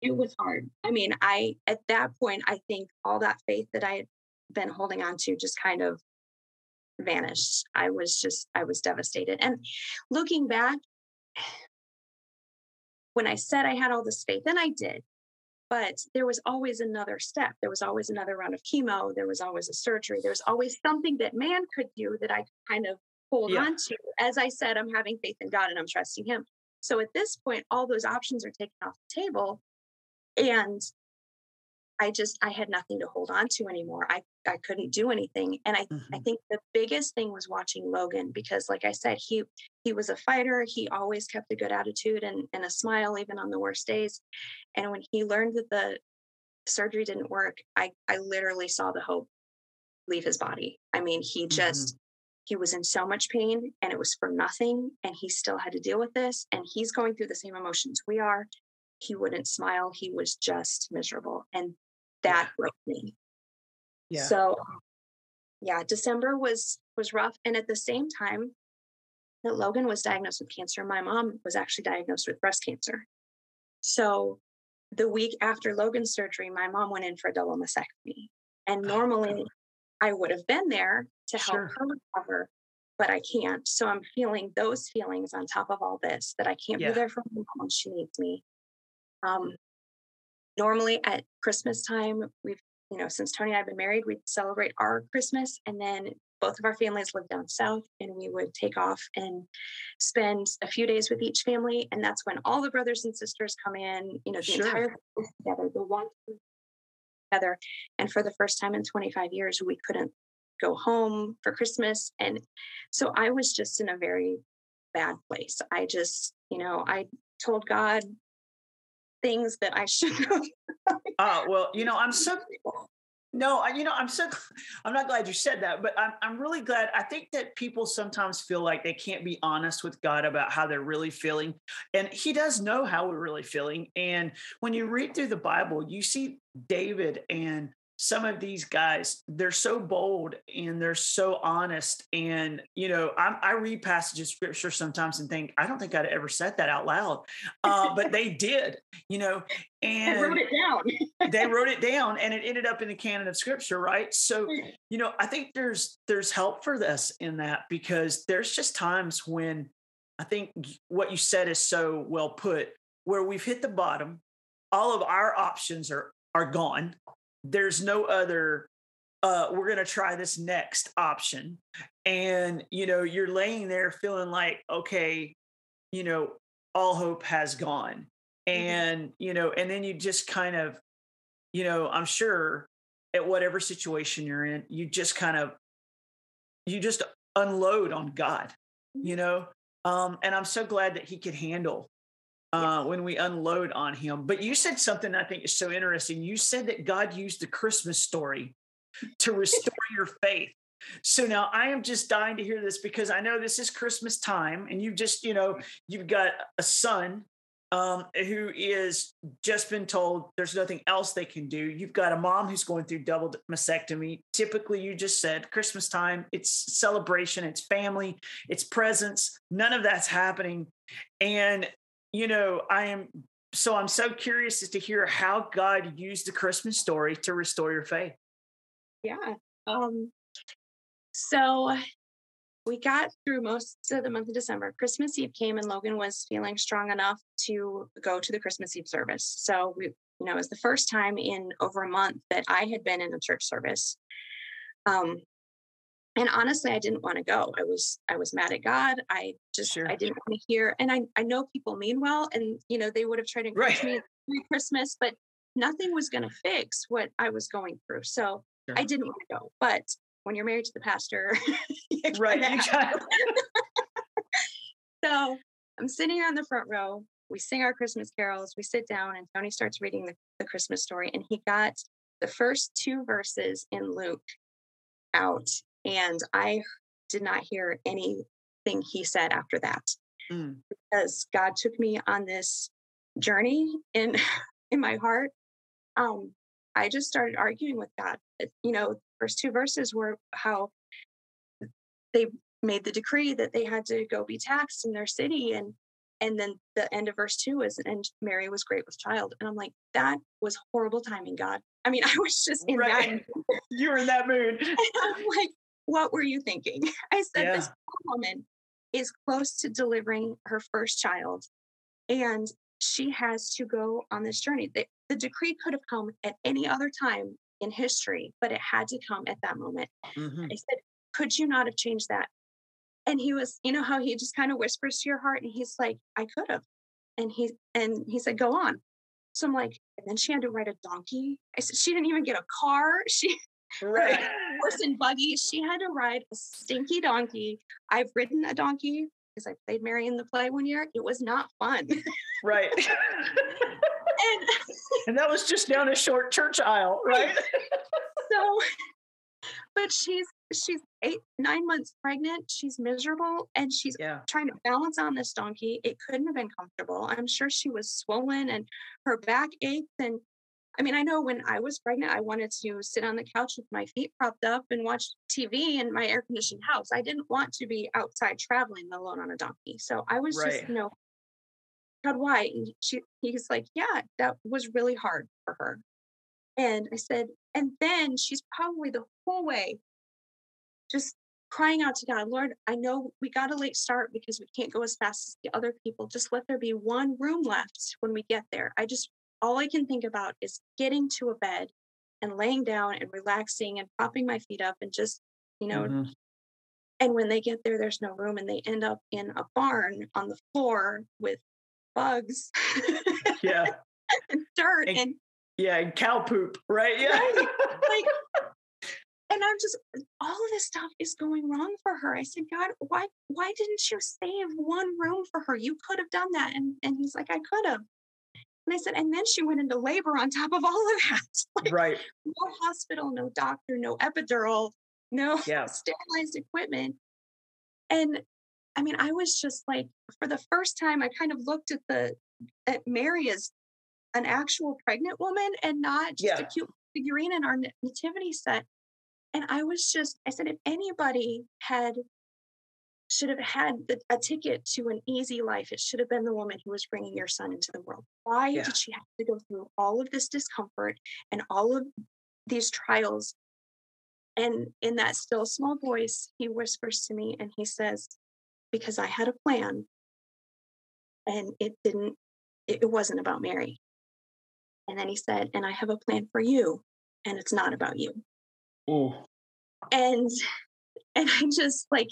it was hard. I mean, I, at that point, I think all that faith that I had been holding on to just kind of vanished. I was just, I was devastated. And looking back, when I said I had all this faith, and I did, but there was always another step. There was always another round of chemo. There was always a surgery. There was always something that man could do that I could kind of hold Yeah. on to. As I said, I'm having faith in God and I'm trusting Him. So at this point, all those options are taken off the table. And I just, I had nothing to hold on to anymore. I, I couldn't do anything. And I, I Mhm. think the biggest thing was watching Logan because like I said, he he was a fighter. He always kept a good attitude and, and a smile even on the worst days. And when he learned that the surgery didn't work, I I literally saw the hope leave his body. I mean, he just he was in so much pain and it was for nothing and he still had to deal with this and he's going through the same emotions we are. He wouldn't smile. He was just miserable and that broke me. Yeah. So yeah, December was was rough. And at the same time that Logan was diagnosed with cancer, my mom was actually diagnosed with breast cancer. So the week after Logan's surgery, my mom went in for a double mastectomy. And Oh, normally. I would have been there to help Sure. her recover, but I can't. So I'm feeling those feelings on top of all this that I can't Yeah. be there for my mom when she needs me. Um, normally at Christmas time, we've, you know, since Tony and I have been married, we'd celebrate our Christmas and then both of our families live down south and we would take off and spend a few days with each family. And that's when all the brothers and sisters come in, you know, the Sure. entire family together, the one together. And for the first time in 25 years, we couldn't go home for Christmas. And so I was just in a very bad place. I just, you know, I told God things that I shouldn't have. Uh, well, you know, I'm so No, I, you know, I'm so I'm not glad you said that, but I'm I'm really glad. I think that people sometimes feel like they can't be honest with God about how they're really feeling, and He does know how we're really feeling. And when you read through the Bible, you see David and some of these guys they're so bold and they're so honest and you know I'm, i read passages of scripture sometimes and think i don't think i'd ever said that out loud uh, but they did you know and they wrote it down. they wrote it down and it ended up in the canon of scripture right? So you know i think there's there's help for this in that because there's just times when i think what you said is so well put where we've hit the bottom all of our options are are gone there's no other uh, we're going to try this next option and you know you're laying there feeling like okay you know all hope has gone mm-hmm. and mm-hmm. you know and then you just kind of you know i'm sure at whatever situation you're in you just kind of you just unload on god mm-hmm. you know um and i'm so glad that he could handle uh, when we unload on him. But you said something I think is so interesting. You said that God used the Christmas story to restore your faith. So now I am just dying to hear this because I know this is Christmas time and you've just, you know, you've got a son um, who is just been told there's nothing else they can do. You've got a mom who's going through double mastectomy. Typically, you just said Christmas time, it's celebration, it's family, it's presents. None of that's happening. And you know, I am so I'm so curious as to hear how God used the Christmas story to restore your faith. Yeah. Um so we got through most of the month of December. Christmas Eve came and Logan was feeling strong enough to go to the Christmas Eve service. So we, you know, it was the first time in over a month that I had been in a church service. Um, and honestly i didn't want to go. I was i was mad at god. I just sure. i didn't want to hear and i i know people mean well and you know they would have tried to encourage right. me christmas but nothing was going to mm. fix what i was going through so sure. i didn't want to go. But when you're married to the pastor right so i'm sitting on the front row. We sing our christmas carols. We sit down and tony starts reading the, the christmas story and he got the first two verses in luke out and I did not hear anything he said after that mm. because God took me on this journey in in my heart. Um, I just started arguing with God. You know, first two verses were how they made the decree that they had to go be taxed in their city and and then the end of verse two is and mary was great with child and i'm like that was horrible timing god i mean i was just in right. that you were in that mood i'm like what were you thinking? I said, yeah. This woman is close to delivering her first child, and she has to go on this journey. The, the decree could have come at any other time in history, but it had to come at that moment. Mm-hmm. I said, Could you not have changed that? And he was, you know, how he just kind of whispers to your heart, and he's like, I could have. And he and he said, Go on. So I'm like, and then she had to ride a donkey. I said, she didn't even get a car. She right. Horse and buggy. She had to ride a stinky donkey. I've ridden a donkey because I played Mary in the play one year. It was not fun. Right. and, and that was just down a short church aisle, right? so, but she's she's eight nine months pregnant she's miserable and she's yeah. trying to balance on this donkey it couldn't have been comfortable i'm sure she was swollen and her back ached and I mean, I know when I was pregnant, I wanted to sit on the couch with my feet propped up and watch TV in my air conditioned house. I didn't want to be outside traveling alone on a donkey. So I was right. just, you know, God, why? And she, he's like, yeah, that was really hard for her. And I said, and then she's probably the whole way just crying out to God, Lord, I know we got a late start because we can't go as fast as the other people. Just let there be one room left when we get there. I just all I can think about is getting to a bed and laying down and relaxing and propping my feet up and just, you know, mm-hmm. and when they get there, there's no room and they end up in a barn on the floor with bugs. Yeah. and dirt and, and, yeah, and cow poop, right? Yeah. Right. Like and I'm just all of this stuff is going wrong for her. I said, God, why why didn't you save one room for her? You could have done that. And and he's like, I could have. And I said, and then she went into labor on top of all of that. like, right. No hospital, no doctor, no epidural, no yeah. sterilized equipment. And I mean, I was just like, for the first time, I kind of looked at the at Mary as an actual pregnant woman and not just yeah. a cute figurine in our nativity set. And I was just, I said, if anybody had should have had the, a ticket to an easy life. It should have been the woman who was bringing your son into the world. Why yeah. did she have to go through all of this discomfort and all of these trials? And in that still small voice, he whispers to me and he says, Because I had a plan and it didn't, it, it wasn't about Mary. And then he said, And I have a plan for you and it's not about you. Oh. And and I just like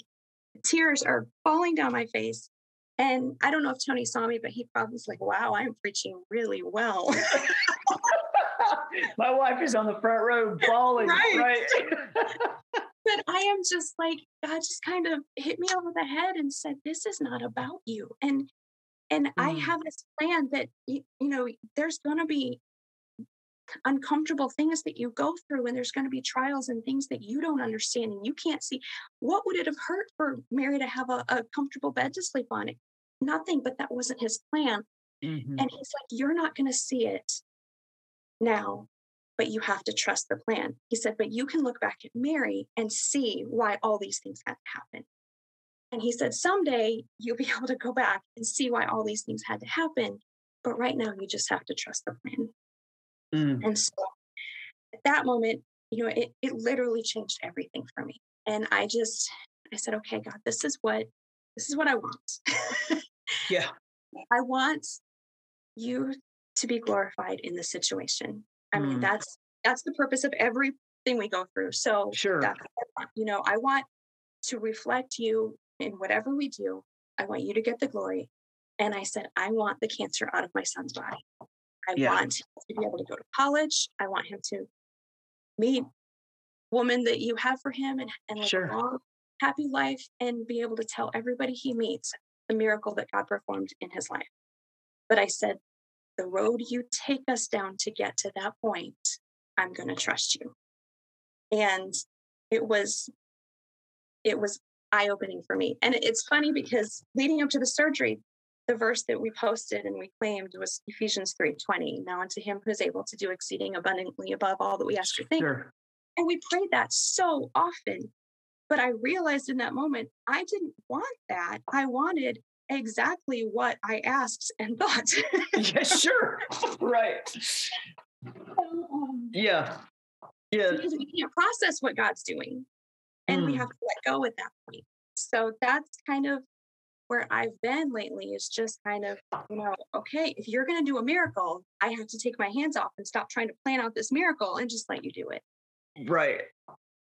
tears are falling down my face. And I don't know if Tony saw me, but he probably was like, wow, I'm preaching really well. my wife is on the front row bawling. Right. right? but I am just like, God just kind of hit me over the head and said, this is not about you. And and mm. I have this plan that you, you know, there's gonna be uncomfortable things that you go through and there's going to be trials and things that you don't understand and you can't see what would it have hurt for mary to have a, a comfortable bed to sleep on? It nothing but that wasn't his plan. Mm-hmm. and he's like you're not going to see it now but you have to trust the plan. He said but you can look back at mary and see why all these things had to happen and he said someday you'll be able to go back and see why all these things had to happen but right now you just have to trust the plan Mm. And so at that moment, you know, it, it literally changed everything for me. And I just, I said, okay, God, this is what, this is what I want. yeah. I want you to be glorified in the situation. I mm. mean, that's, that's the purpose of everything we go through. So sure. you know, I want to reflect you in whatever we do. I want you to get the glory. And I said, I want the cancer out of my son's body. I yeah. want to be able to go to college. I want him to meet woman that you have for him and, and live sure. a long, happy life and be able to tell everybody he meets the miracle that God performed in his life. But I said, the road you take us down to get to that point, I'm going to trust you. And it was, it was eye opening for me. And it's funny because leading up to the surgery, the verse that we posted and we claimed was Ephesians 3:20. Now unto him who is able to do exceeding abundantly above all that we ask or think. Sure. And we prayed that so often. But I realized in that moment, I didn't want that. I wanted exactly what I asked and thought. yeah, sure. right. um, yeah. Yeah. Because we can't process what God's doing. And mm. we have to let go at that point. So that's kind of where I've been lately is just kind of, you know, okay, if you're going to do a miracle, I have to take my hands off and stop trying to plan out this miracle and just let you do it. Right.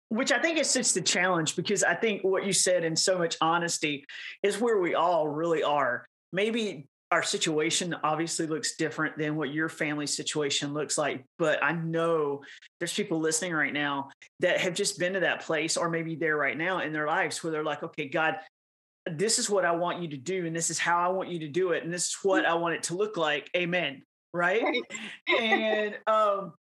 Which I think is such the challenge because I think what you said in so much honesty is where we all really are. Maybe our situation obviously looks different than what your family situation looks like but i know there's people listening right now that have just been to that place or maybe there right now in their lives where they're like okay god this is what I want you to do, and this is how I want you to do it, and this is what I want it to look like. Amen. Right. and um,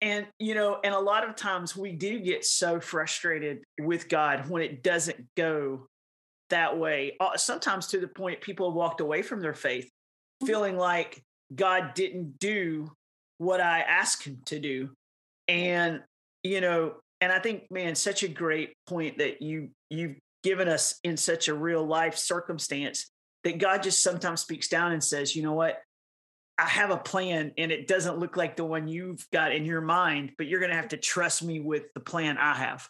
and you know, and a lot of times we do get so frustrated with God when it doesn't go that way. Uh, sometimes to the point people have walked away from their faith, mm-hmm. feeling like God didn't do what I asked him to do. And, you know, and I think, man, such a great point that you you given us in such a real life circumstance that God just sometimes speaks down and says, you know what? I have a plan and it doesn't look like the one you've got in your mind, but you're going to have to trust me with the plan I have.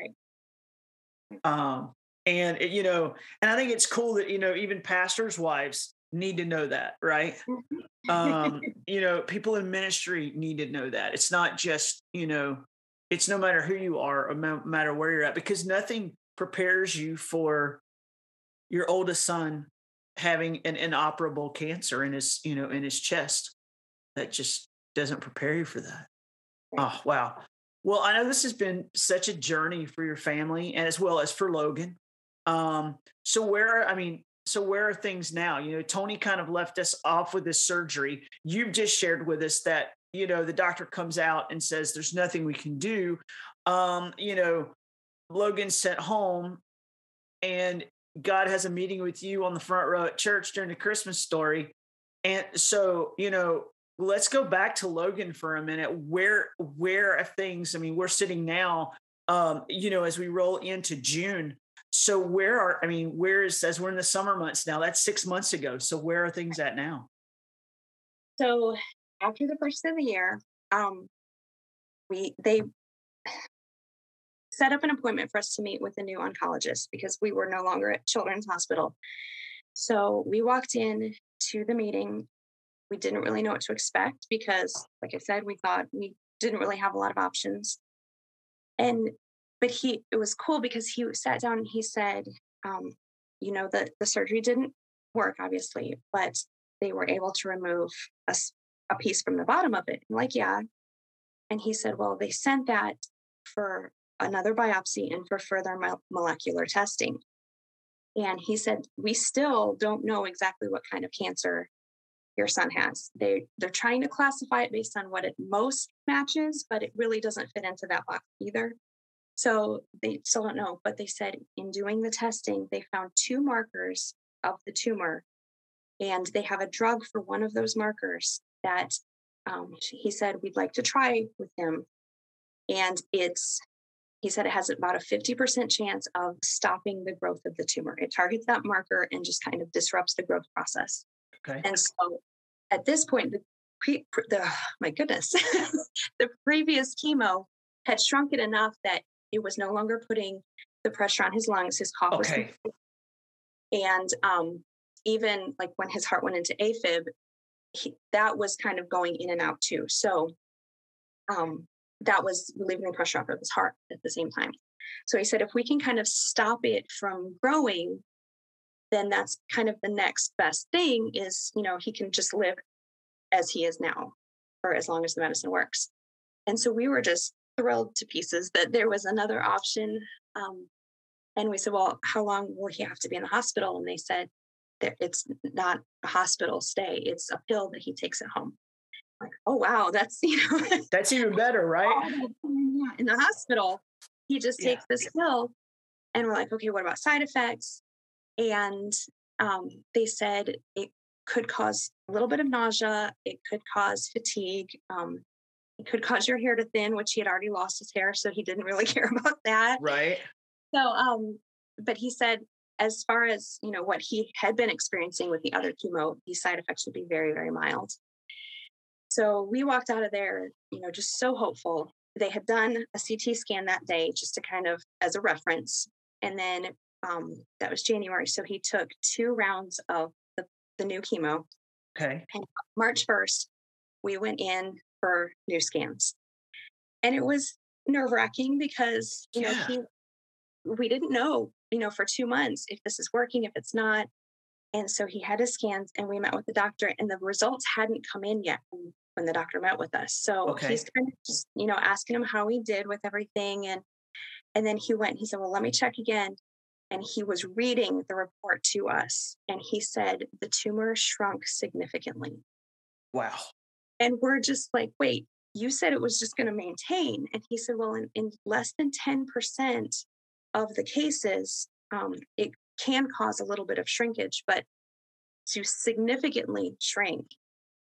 Right. Um, and it, you know, and I think it's cool that, you know, even pastors' wives need to know that, right? Mm-hmm. um, you know, people in ministry need to know that. It's not just, you know, it's no matter who you are or no matter where you're at, because nothing prepares you for your oldest son having an inoperable cancer in his you know in his chest that just doesn't prepare you for that oh wow well i know this has been such a journey for your family and as well as for logan um so where i mean so where are things now? You know, Tony kind of left us off with this surgery. You've just shared with us that you know the doctor comes out and says there's nothing we can do. Um, you know, Logan sent home, and God has a meeting with you on the front row at church during the Christmas story. And so, you know, let's go back to Logan for a minute. Where where are things? I mean, we're sitting now, um, you know, as we roll into June so where are I mean, where is as we're in the summer months now? That's six months ago. So where are things at now? So after the first of the year, um, we they set up an appointment for us to meet with a new oncologist because we were no longer at Children's Hospital. So we walked in to the meeting. We didn't really know what to expect because, like I said, we thought we didn't really have a lot of options. And but he it was cool because he sat down and he said um, you know the the surgery didn't work obviously but they were able to remove a, a piece from the bottom of it I'm like yeah and he said well they sent that for another biopsy and for further molecular testing. And he said we still don't know exactly what kind of cancer your son has. They they're trying to classify it based on what it most matches but it really doesn't fit into that box either. So they still don't know, but they said in doing the testing, they found two markers of the tumor, and they have a drug for one of those markers that um, he said we'd like to try with him. And it's, he said it has about a 50% chance of stopping the growth of the tumor. It targets that marker and just kind of disrupts the growth process. Okay. And so at this point, the, pre, the my goodness, the previous chemo had shrunk it enough that it was no longer putting the pressure on his lungs. His cough okay. was. And um, even like when his heart went into AFib, he, that was kind of going in and out too. So um, that was relieving pressure off of his heart at the same time. So he said, if we can kind of stop it from growing, then that's kind of the next best thing is, you know, he can just live as he is now for as long as the medicine works. And so we were just thrilled to pieces that there was another option. Um, and we said, well, how long will he have to be in the hospital? And they said, it's not a hospital stay, it's a pill that he takes at home. Like, oh, wow, that's, you know, that's even better, right? in the hospital, he just takes yeah. this pill. And we're like, okay, what about side effects? And um, they said it could cause a little bit of nausea, it could cause fatigue, um, it could cause your hair to thin, which he had already lost his hair, so he didn't really care about that. Right. So, um, but he said, as far as you know, what he had been experiencing with the other chemo, these side effects would be very, very mild. So we walked out of there, you know, just so hopeful. They had done a CT scan that day, just to kind of as a reference, and then um, that was January. So he took two rounds of the, the new chemo. Okay. And March first, we went in for new scans. And it was nerve wracking because, you yeah. know, he, we didn't know, you know, for two months if this is working, if it's not. And so he had his scans and we met with the doctor and the results hadn't come in yet when, the doctor met with us. So okay. he's kind of just, you know, asking him how he did with everything. And and then he went, he said, Well, let me check again. And he was reading the report to us. And he said the tumor shrunk significantly. Wow. And we're just like, wait, you said it was just going to maintain. And he said, well, in, in, less than 10% of the cases, um, it can cause a little bit of shrinkage, but to significantly shrink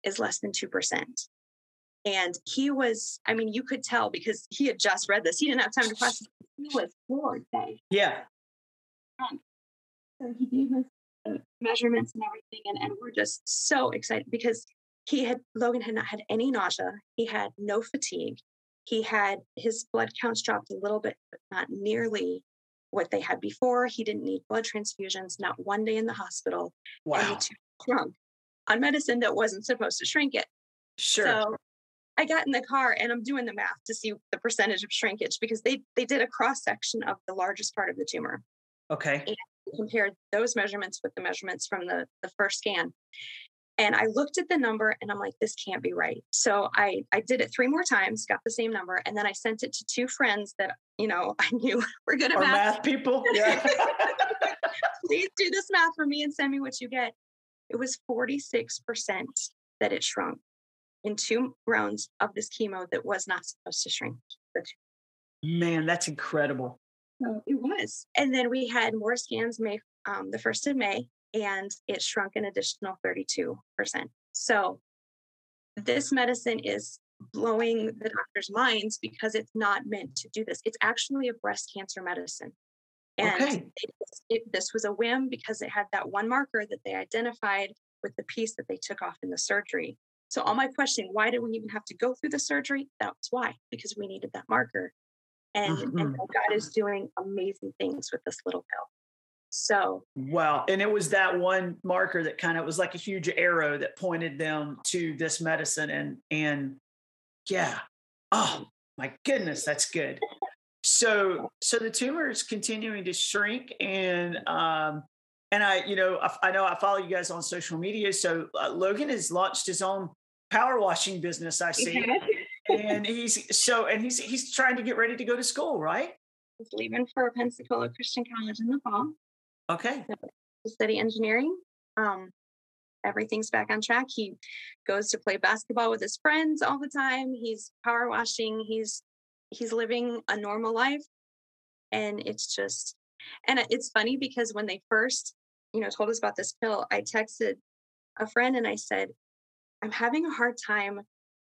is less than 2%. And he was, I mean, you could tell because he had just read this. He didn't have time to process. He was floored. Yeah. Um, so he gave us the measurements and everything. And, and we're just so excited because he had Logan had not had any nausea. He had no fatigue. He had his blood counts dropped a little bit, but not nearly what they had before. He didn't need blood transfusions, not one day in the hospital. Wow. Shrunk on medicine that wasn't supposed to shrink it. Sure. So I got in the car and I'm doing the math to see the percentage of shrinkage because they they did a cross section of the largest part of the tumor. Okay. And compared those measurements with the measurements from the the first scan. And I looked at the number and I'm like, this can't be right. So I, I did it three more times, got the same number, and then I sent it to two friends that, you know, I knew were good at math. math people. Yeah. Please do this math for me and send me what you get. It was 46% that it shrunk in two rounds of this chemo that was not supposed to shrink. Man, that's incredible. So it was. And then we had more scans May um, the 1st of May, and it shrunk an additional 32%. So this medicine is blowing the doctor's minds because it's not meant to do this. It's actually a breast cancer medicine. And Okay. it, it, this was a whim because it had that one marker that they identified with the piece that they took off in the surgery. So, all my questioning, why did we even have to go through the surgery? That's why, because we needed that marker. And, and Mhm. God is doing amazing things with this little pill. So, Wow. And it was that one marker that kind of was like a huge arrow that pointed them to this medicine. And, and yeah. Oh my goodness, that's good. So, so the tumor is continuing to shrink and, um, and I, you know, I, I know I follow you guys on social media. So uh, Logan has launched his own power washing business. I see, and he's so, and he's he's trying to get ready to go to school, right? he's leaving for Pensacola Christian College in the fall. Okay. to study engineering. Um, everything's back on track. He goes to play basketball with his friends all the time. He's power washing. He's he's living a normal life, and it's just and it's funny because when they first you know told us about this pill, I texted a friend and I said, "I'm having a hard time."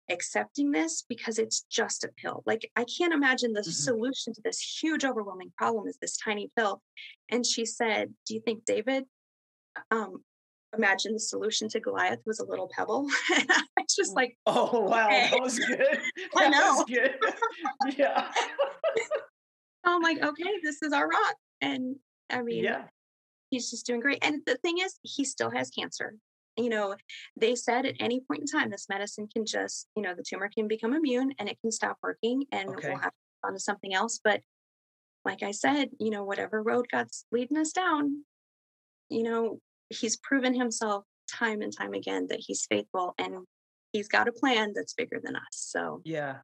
Accepting this because it's just a pill like i can't imagine the Mhm. solution to this huge overwhelming problem is this tiny pill and she said, Do you think David um, imagined the solution to Goliath was a little pebble? and I was just like, Oh wow, Okay. that was good. I know. good. yeah. I'm like, okay, this is our rock. And I mean, Yeah. he's just doing great. And the thing is, he still has cancer. You know, they said at any point in time, this medicine can just, you know, the tumor can become immune and it can stop working and Okay. we'll have to move on to something else. But like I said, you know, whatever road God's leading us down, you know, he's proven himself time and time again that he's faithful and he's got a plan that's bigger than us. So Yeah.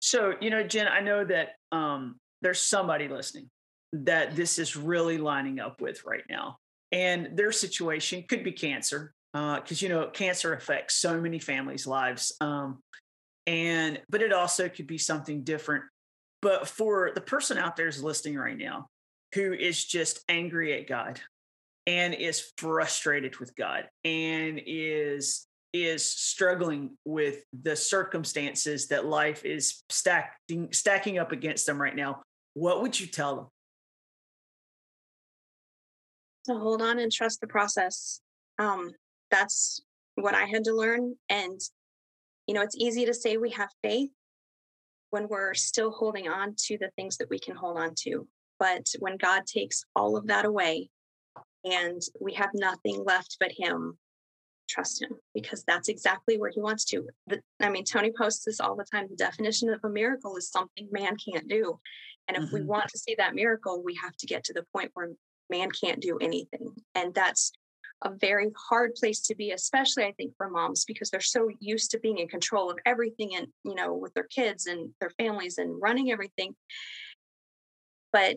So, you know, Jen, I know that um there's somebody listening that this is really lining up with right now. And their situation could be cancer. Uh, because you know, cancer affects so many families' lives. Um, and but it also could be something different. But for the person out there is listening right now who is just angry at God and is frustrated with God and is is struggling with the circumstances that life is stacking stacking up against them right now, what would you tell them? to hold on and trust the process. Um, that's what I had to learn. And, you know, it's easy to say we have faith when we're still holding on to the things that we can hold on to. But when God takes all of that away and we have nothing left but Him, trust Him because that's exactly where He wants to. The, I mean, Tony posts this all the time. The definition of a miracle is something man can't do. And if we Mhm. want to see that miracle, we have to get to the point where man can't do anything. And that's a very hard place to be, especially I think for moms, because they're so used to being in control of everything and, you know, with their kids and their families and running everything. But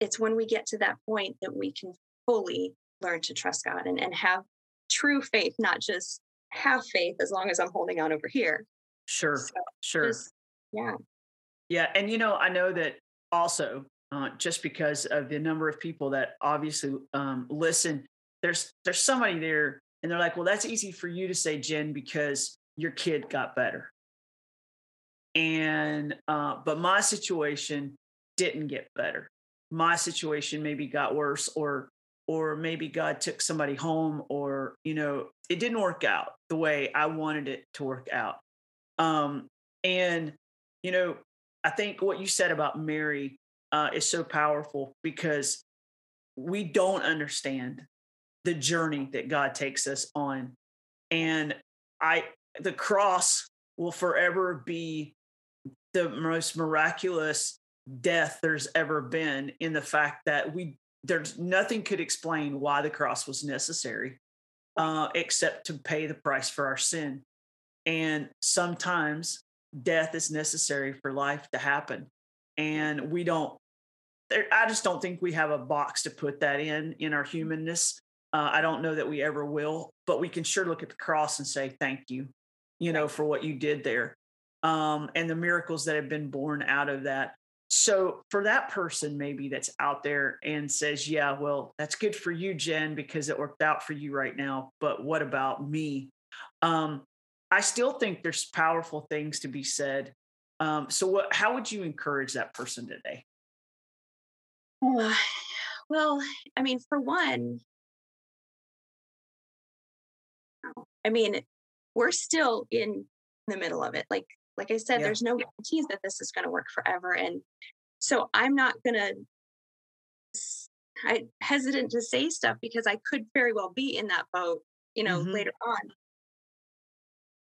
it's when we get to that point that we can fully learn to trust God and, and have true faith, not just have faith as long as I'm holding on over here. Sure, So sure. just, yeah. Yeah, and you know, I know that also uh, just because of the number of people that obviously um, listen, there's there's somebody there, and they're like, "Well, that's easy for you to say, Jen, because your kid got better." And uh, but my situation didn't get better. My situation maybe got worse, or or maybe God took somebody home, or you know, it didn't work out the way I wanted it to work out. Um, and you know, I think what you said about Mary uh, is so powerful because we don't understand the journey that God takes us on, and I the cross will forever be the most miraculous death there's ever been in the fact that we there's nothing could explain why the cross was necessary uh, except to pay the price for our sin. And sometimes death is necessary for life to happen. And we don't I just don't think we have a box to put that in in our humanness. Uh, I don't know that we ever will, but we can sure look at the cross and say thank you, you know, for what you did there, um, and the miracles that have been born out of that. So for that person maybe that's out there and says, "Yeah, well, that's good for you, Jen, because it worked out for you right now, but what about me?" Um, I still think there's powerful things to be said. Um, so, what? How would you encourage that person today? Well, I mean, for one, I mean, we're still in the middle of it. Like, like I said, Yeah. there's no guarantees that this is going to work forever, and so I'm not gonna. I hesitant to say stuff because I could very well be in that boat, you know, Mhm. later on.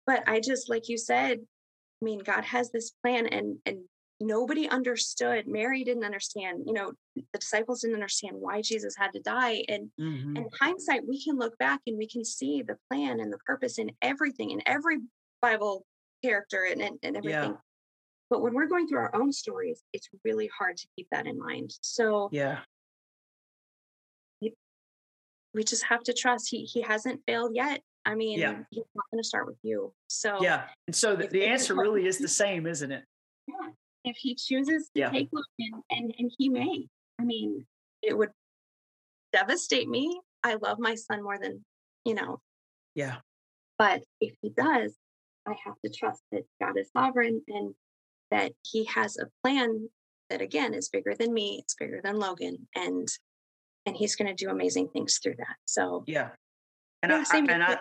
But I just, like you said, I mean, God has this plan, and and nobody understood. Mary didn't understand. You know, the disciples didn't understand why Jesus had to die, and Mhm. in hindsight, we can look back and we can see the plan and the purpose in everything, in every Bible character and, and, and everything. Yeah. But when we're going through our own stories, it's really hard to keep that in mind. So Yeah. we just have to trust he he hasn't failed yet. I mean, he's not going to start with you. So Yeah. And so the, the answer really is the same, isn't it? yeah, if he chooses to Yeah. take Logan, and and he may, I mean, it would devastate me. I love my son more than you know Yeah. But if he does, I have to trust that God is sovereign and that he has a plan that again is bigger than me, it's bigger than Logan, and and he's going to do amazing things through that. So Yeah. And yeah, I, I and I.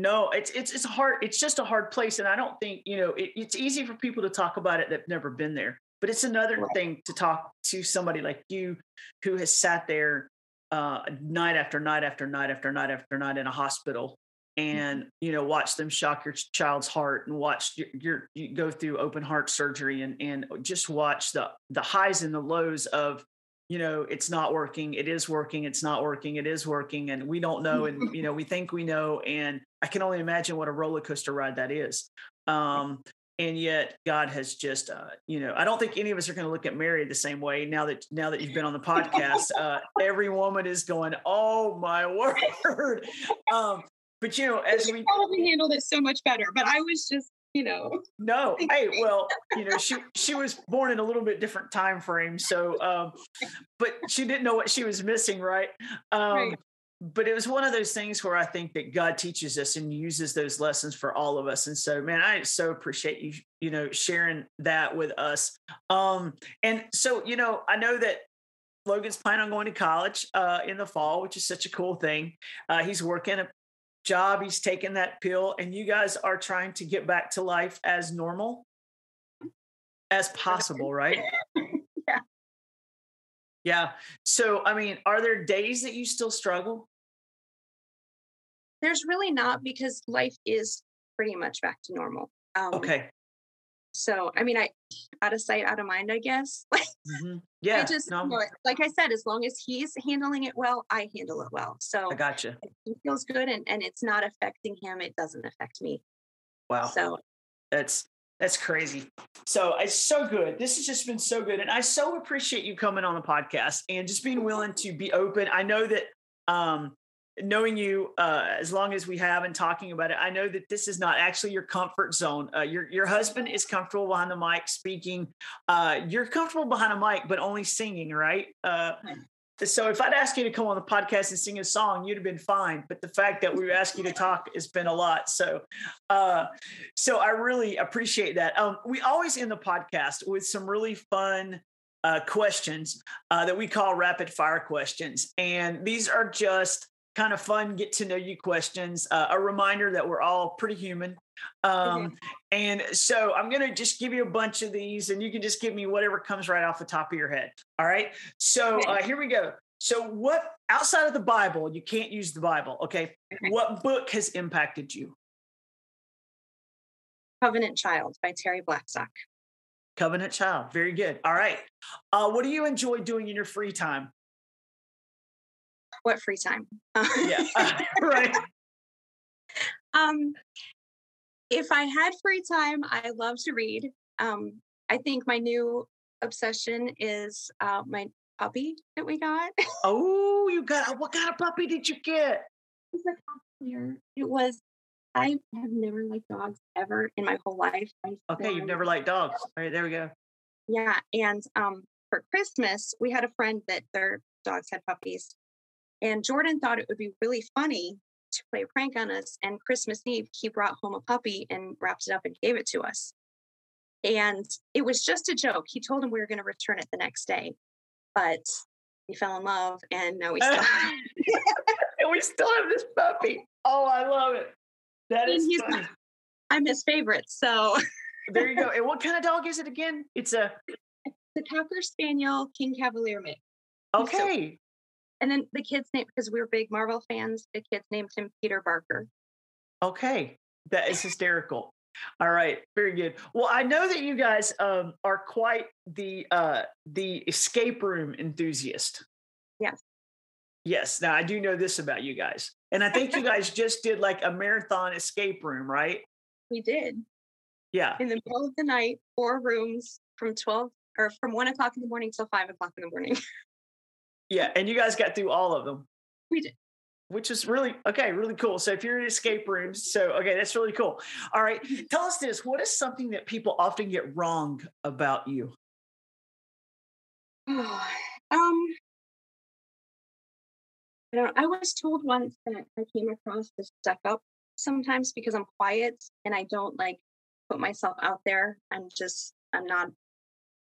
no, it's it's it's hard. It's just a hard place, and I don't think you know. It, it's easy for people to talk about it that've never been there, but it's another Right. thing to talk to somebody like you, who has sat there uh, night after night after night after night after night in a hospital, and you know, watch them shock your child's heart, and watch your, your you go through open heart surgery, and and just watch the the highs and the lows of you know it's not working it is working it's not working it is working and we don't know and you know we think we know and i can only imagine what a roller coaster ride that is. Um and yet god has just uh you know i don't think any of us are going to look at mary the same way now that now that you've been on the podcast. Uh every woman is going oh my word. Um but you know as we probably handled it so much better, but I was just, you know, no. Hey well you know she she was born in a little bit different time frame so um but she didn't know what she was missing right? Um Right. But it was one of those things where i think that god teaches us and uses those lessons for all of us and so man i so appreciate you you know sharing that with us um and so you know i know that Logan's planning on going to college uh, in the fall, which is such a cool thing. Uh, he's working a job, he's taking that pill, and you guys are trying to get back to life as normal as possible, right? Yeah. Yeah. So, I mean, are there days that you still struggle? There's really not because life is pretty much back to normal. Um, Okay. So, I mean, I out of sight, out of mind, I guess. Like, Mhm. Yeah. I just, no, like I said, as long as he's handling it well, I handle it well. So I gotcha. he feels good and, and it's not affecting him, it doesn't affect me. Wow. So That's that's crazy. So it's so good. This has just been so good, and I so appreciate you coming on the podcast and just being willing to be open. I know that um, knowing you uh, as long as we have and talking about it, I know that this is not actually your comfort zone. Uh, your your husband is comfortable behind the mic speaking. Uh, you're comfortable behind a mic, but only singing, right? Uh, so if I'd asked you to come on the podcast and sing a song, you'd have been fine. But the fact that we asked you to talk has been a lot. So, uh, so I really appreciate that. Um, we always end the podcast with some really fun uh, questions uh, that we call rapid fire questions, and these are just kind of fun, get to know you questions. Uh, a reminder that we're all pretty human. Um, And so I'm going to just give you a bunch of these, and you can just give me whatever comes right off the top of your head. All right. So uh, here we go. So, what outside of the Bible, you can't use the Bible. Okay. Okay. What book has impacted you? Covenant Child by Terri Blackstock. Covenant Child. Very good. All right. Uh, what do you enjoy doing in your free time? What free time? Yeah. right. Um, if I had free time, I love to read. Um, I think my new obsession is uh, my puppy that we got. Oh, you got what kind of puppy did you get? It was a. It was. I have never liked dogs ever in my whole life. I Okay, you've never liked dogs. All right, there we go. Yeah, and um, for Christmas, we had a friend that their dogs had puppies, and Jordan thought it would be really funny to play a prank on us. And Christmas Eve, he brought home a puppy and wrapped it up and gave it to us. And it was just a joke. He told him we were going to return it the next day, but we fell in love, and now we still. have and we still have this puppy. Oh, I love it. That And is he's funny. my- I'm his favorite, so There you go. And what kind of dog is it again? It's a the Cocker Spaniel King Cavalier mix. So- okay. And then the kids name because we were big Marvel fans. The kids named him Peter Barker. Okay. That is hysterical. All right, very good. Well, I know that you guys um, are quite the uh, the escape room enthusiast. Yes. Yes. Now I do know this about you guys, and I think you guys just did like a marathon escape room, right? We did Yeah. in the middle of the night, four rooms from twelve or from one o'clock in the morning till five o'clock in the morning. Yeah, and you guys got through all of them. we did. which is really okay, really cool. So if you're in escape rooms, so okay, that's really cool. All right, tell us this: what is something that people often get wrong about you? um, I don't. I was told once that I came across as stuck up sometimes because I'm quiet and I don't like put myself out there. I'm just. I'm not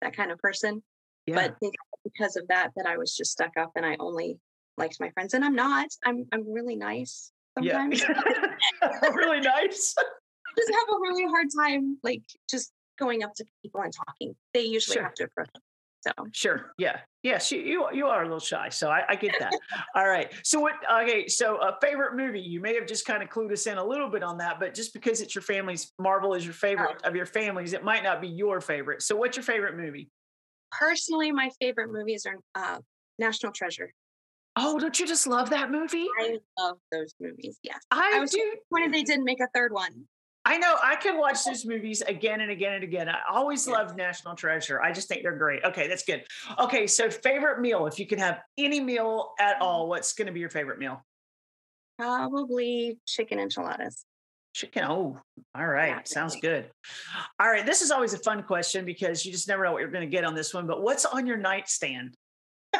that kind of person. Yeah, but they because of that that I was just stuck up and I only liked my friends and I'm not I'm I'm really nice yeah, sometimes really nice. I just have a really hard time like just going up to people and talking they usually Sure. have to approach me. so Sure, yeah, yes, you you, you are a little shy, so I, I get that. All right, so what? Okay, so a favorite movie? You may have just kind of clued us in a little bit on that, but just because it's your family's Marvel is your oh. favorite of your families, it might not be your favorite. So, what's your favorite movie? Personally my favorite movies are uh National Treasure Oh, don't you just love that movie? I love those movies yes I, I was do. disappointed they didn't make a third one I know I can watch those movies again and again and again. I always Yeah. love National Treasure. I just think they're great. Okay, that's good. Okay, so favorite meal, if you could have any meal at all, what's going to be your favorite meal? probably chicken enchiladas Chicken. Oh, all right. Yeah, Sounds good. All right. This is always a fun question because you just never know what you're going to get on this one. But what's on your nightstand?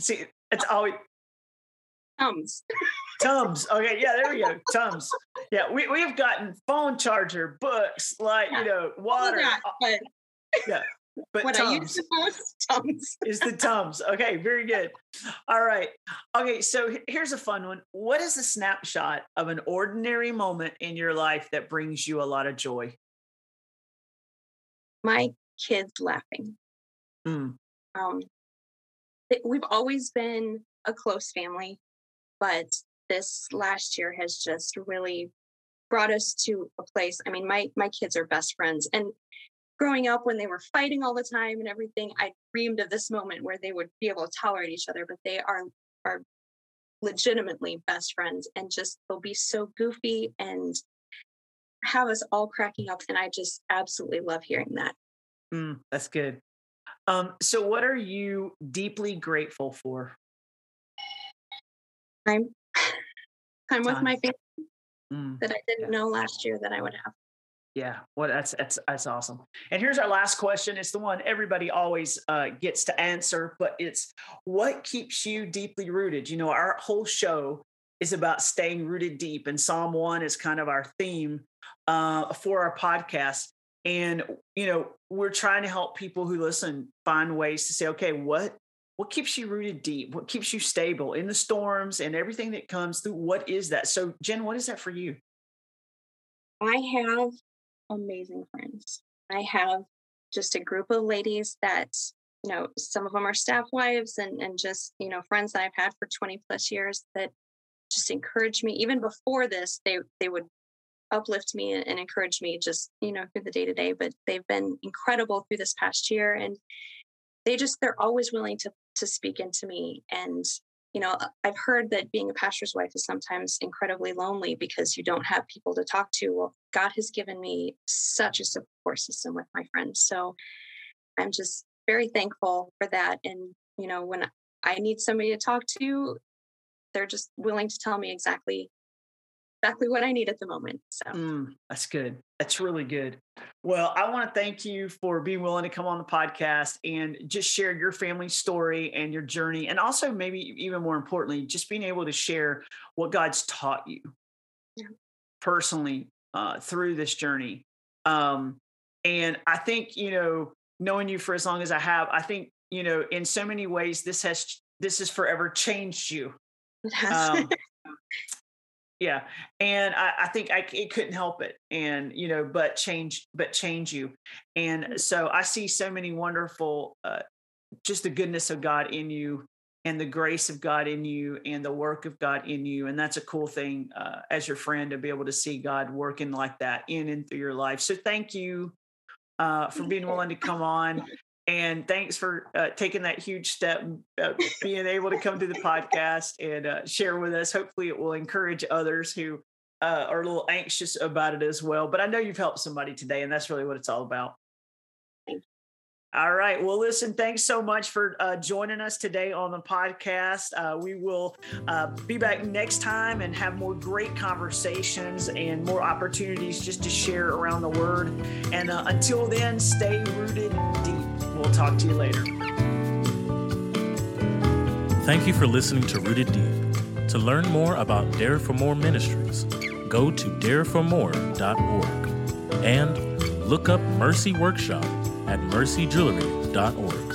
See, it's always Tums. Tums. Okay, yeah, there we go. Tums. Yeah, we we've gotten phone charger, books, like you know, water. that, but uh, But what I use Tums the most Tums is the Tums. Okay, very good. All right. Okay, so here's a fun one. What is a snapshot of an ordinary moment in your life that brings you a lot of joy? my kids laughing Mm, um we've always been a close family but this last year has just really brought us to a place i mean my my kids are best friends and growing up when they were fighting all the time and everything i dreamed of this moment where they would be able to tolerate each other but they are are legitimately best friends and just they'll be so goofy and have us all cracking up and i just absolutely love hearing that mm, that's good. Um, so, what are you deeply grateful for? i'm i'm with my family Mm. that i didn't Yeah. know last year that i would have Yeah, well, that's that's that's awesome. And here's our last question. It's the one everybody always uh, gets to answer, but it's what keeps you deeply rooted. You know, our whole show is about staying rooted deep, and Psalm one is kind of our theme uh, for our podcast. And you know, we're trying to help people who listen find ways to say, okay, what what keeps you rooted deep? What keeps you stable in the storms and everything that comes through? What is that? So, Jen, what is that for you? I have amazing friends. I have just a group of ladies that, you know, some of them are staff wives and, and just, you know, friends that I've had for 20 plus years that just encourage me. Even before this, they they would uplift me and, and encourage me just, you know, through the day to day. But they've been incredible through this past year. And they just they're always willing to to speak into me. And you know, I've heard that being a pastor's wife is sometimes incredibly lonely because you don't have people to talk to. Well, God has given me such a support system with my friends. So I'm just very thankful for that. And you know, when I need somebody to talk to, they're just willing to tell me exactly exactly what I need at the moment. So mm, that's good. That's really good. Well, I want to thank you for being willing to come on the podcast and just share your family story and your journey. And also, maybe even more importantly, just being able to share what God's taught you yeah. personally uh, through this journey. Um, and I think, you know, knowing you for as long as I have, I think, you know, in so many ways, this has, this has forever changed you. Um, yeah and i, I think I, it couldn't help it and you know but change but change you and mm. so i see so many wonderful uh, just the goodness of god in you and the grace of god in you and the work of god in you and that's a cool thing uh, as your friend to be able to see god working like that in and through your life so thank you uh, for being willing to come on and thanks for uh, taking that huge step, uh, being able to come to the podcast and uh, share with us. Hopefully, it will encourage others who uh, are a little anxious about it as well. But I know you've helped somebody today, and that's really what it's all about. All right. Well, listen, thanks so much for uh, joining us today on the podcast. Uh, we will uh, be back next time and have more great conversations and more opportunities just to share around the word. And uh, until then, stay rooted deep. We'll talk to you later. Thank you for listening to Rooted Deep. To learn more about Dare for More Ministries, go to dareformore.org and look up Mercy Workshop at mercyjewelry.org.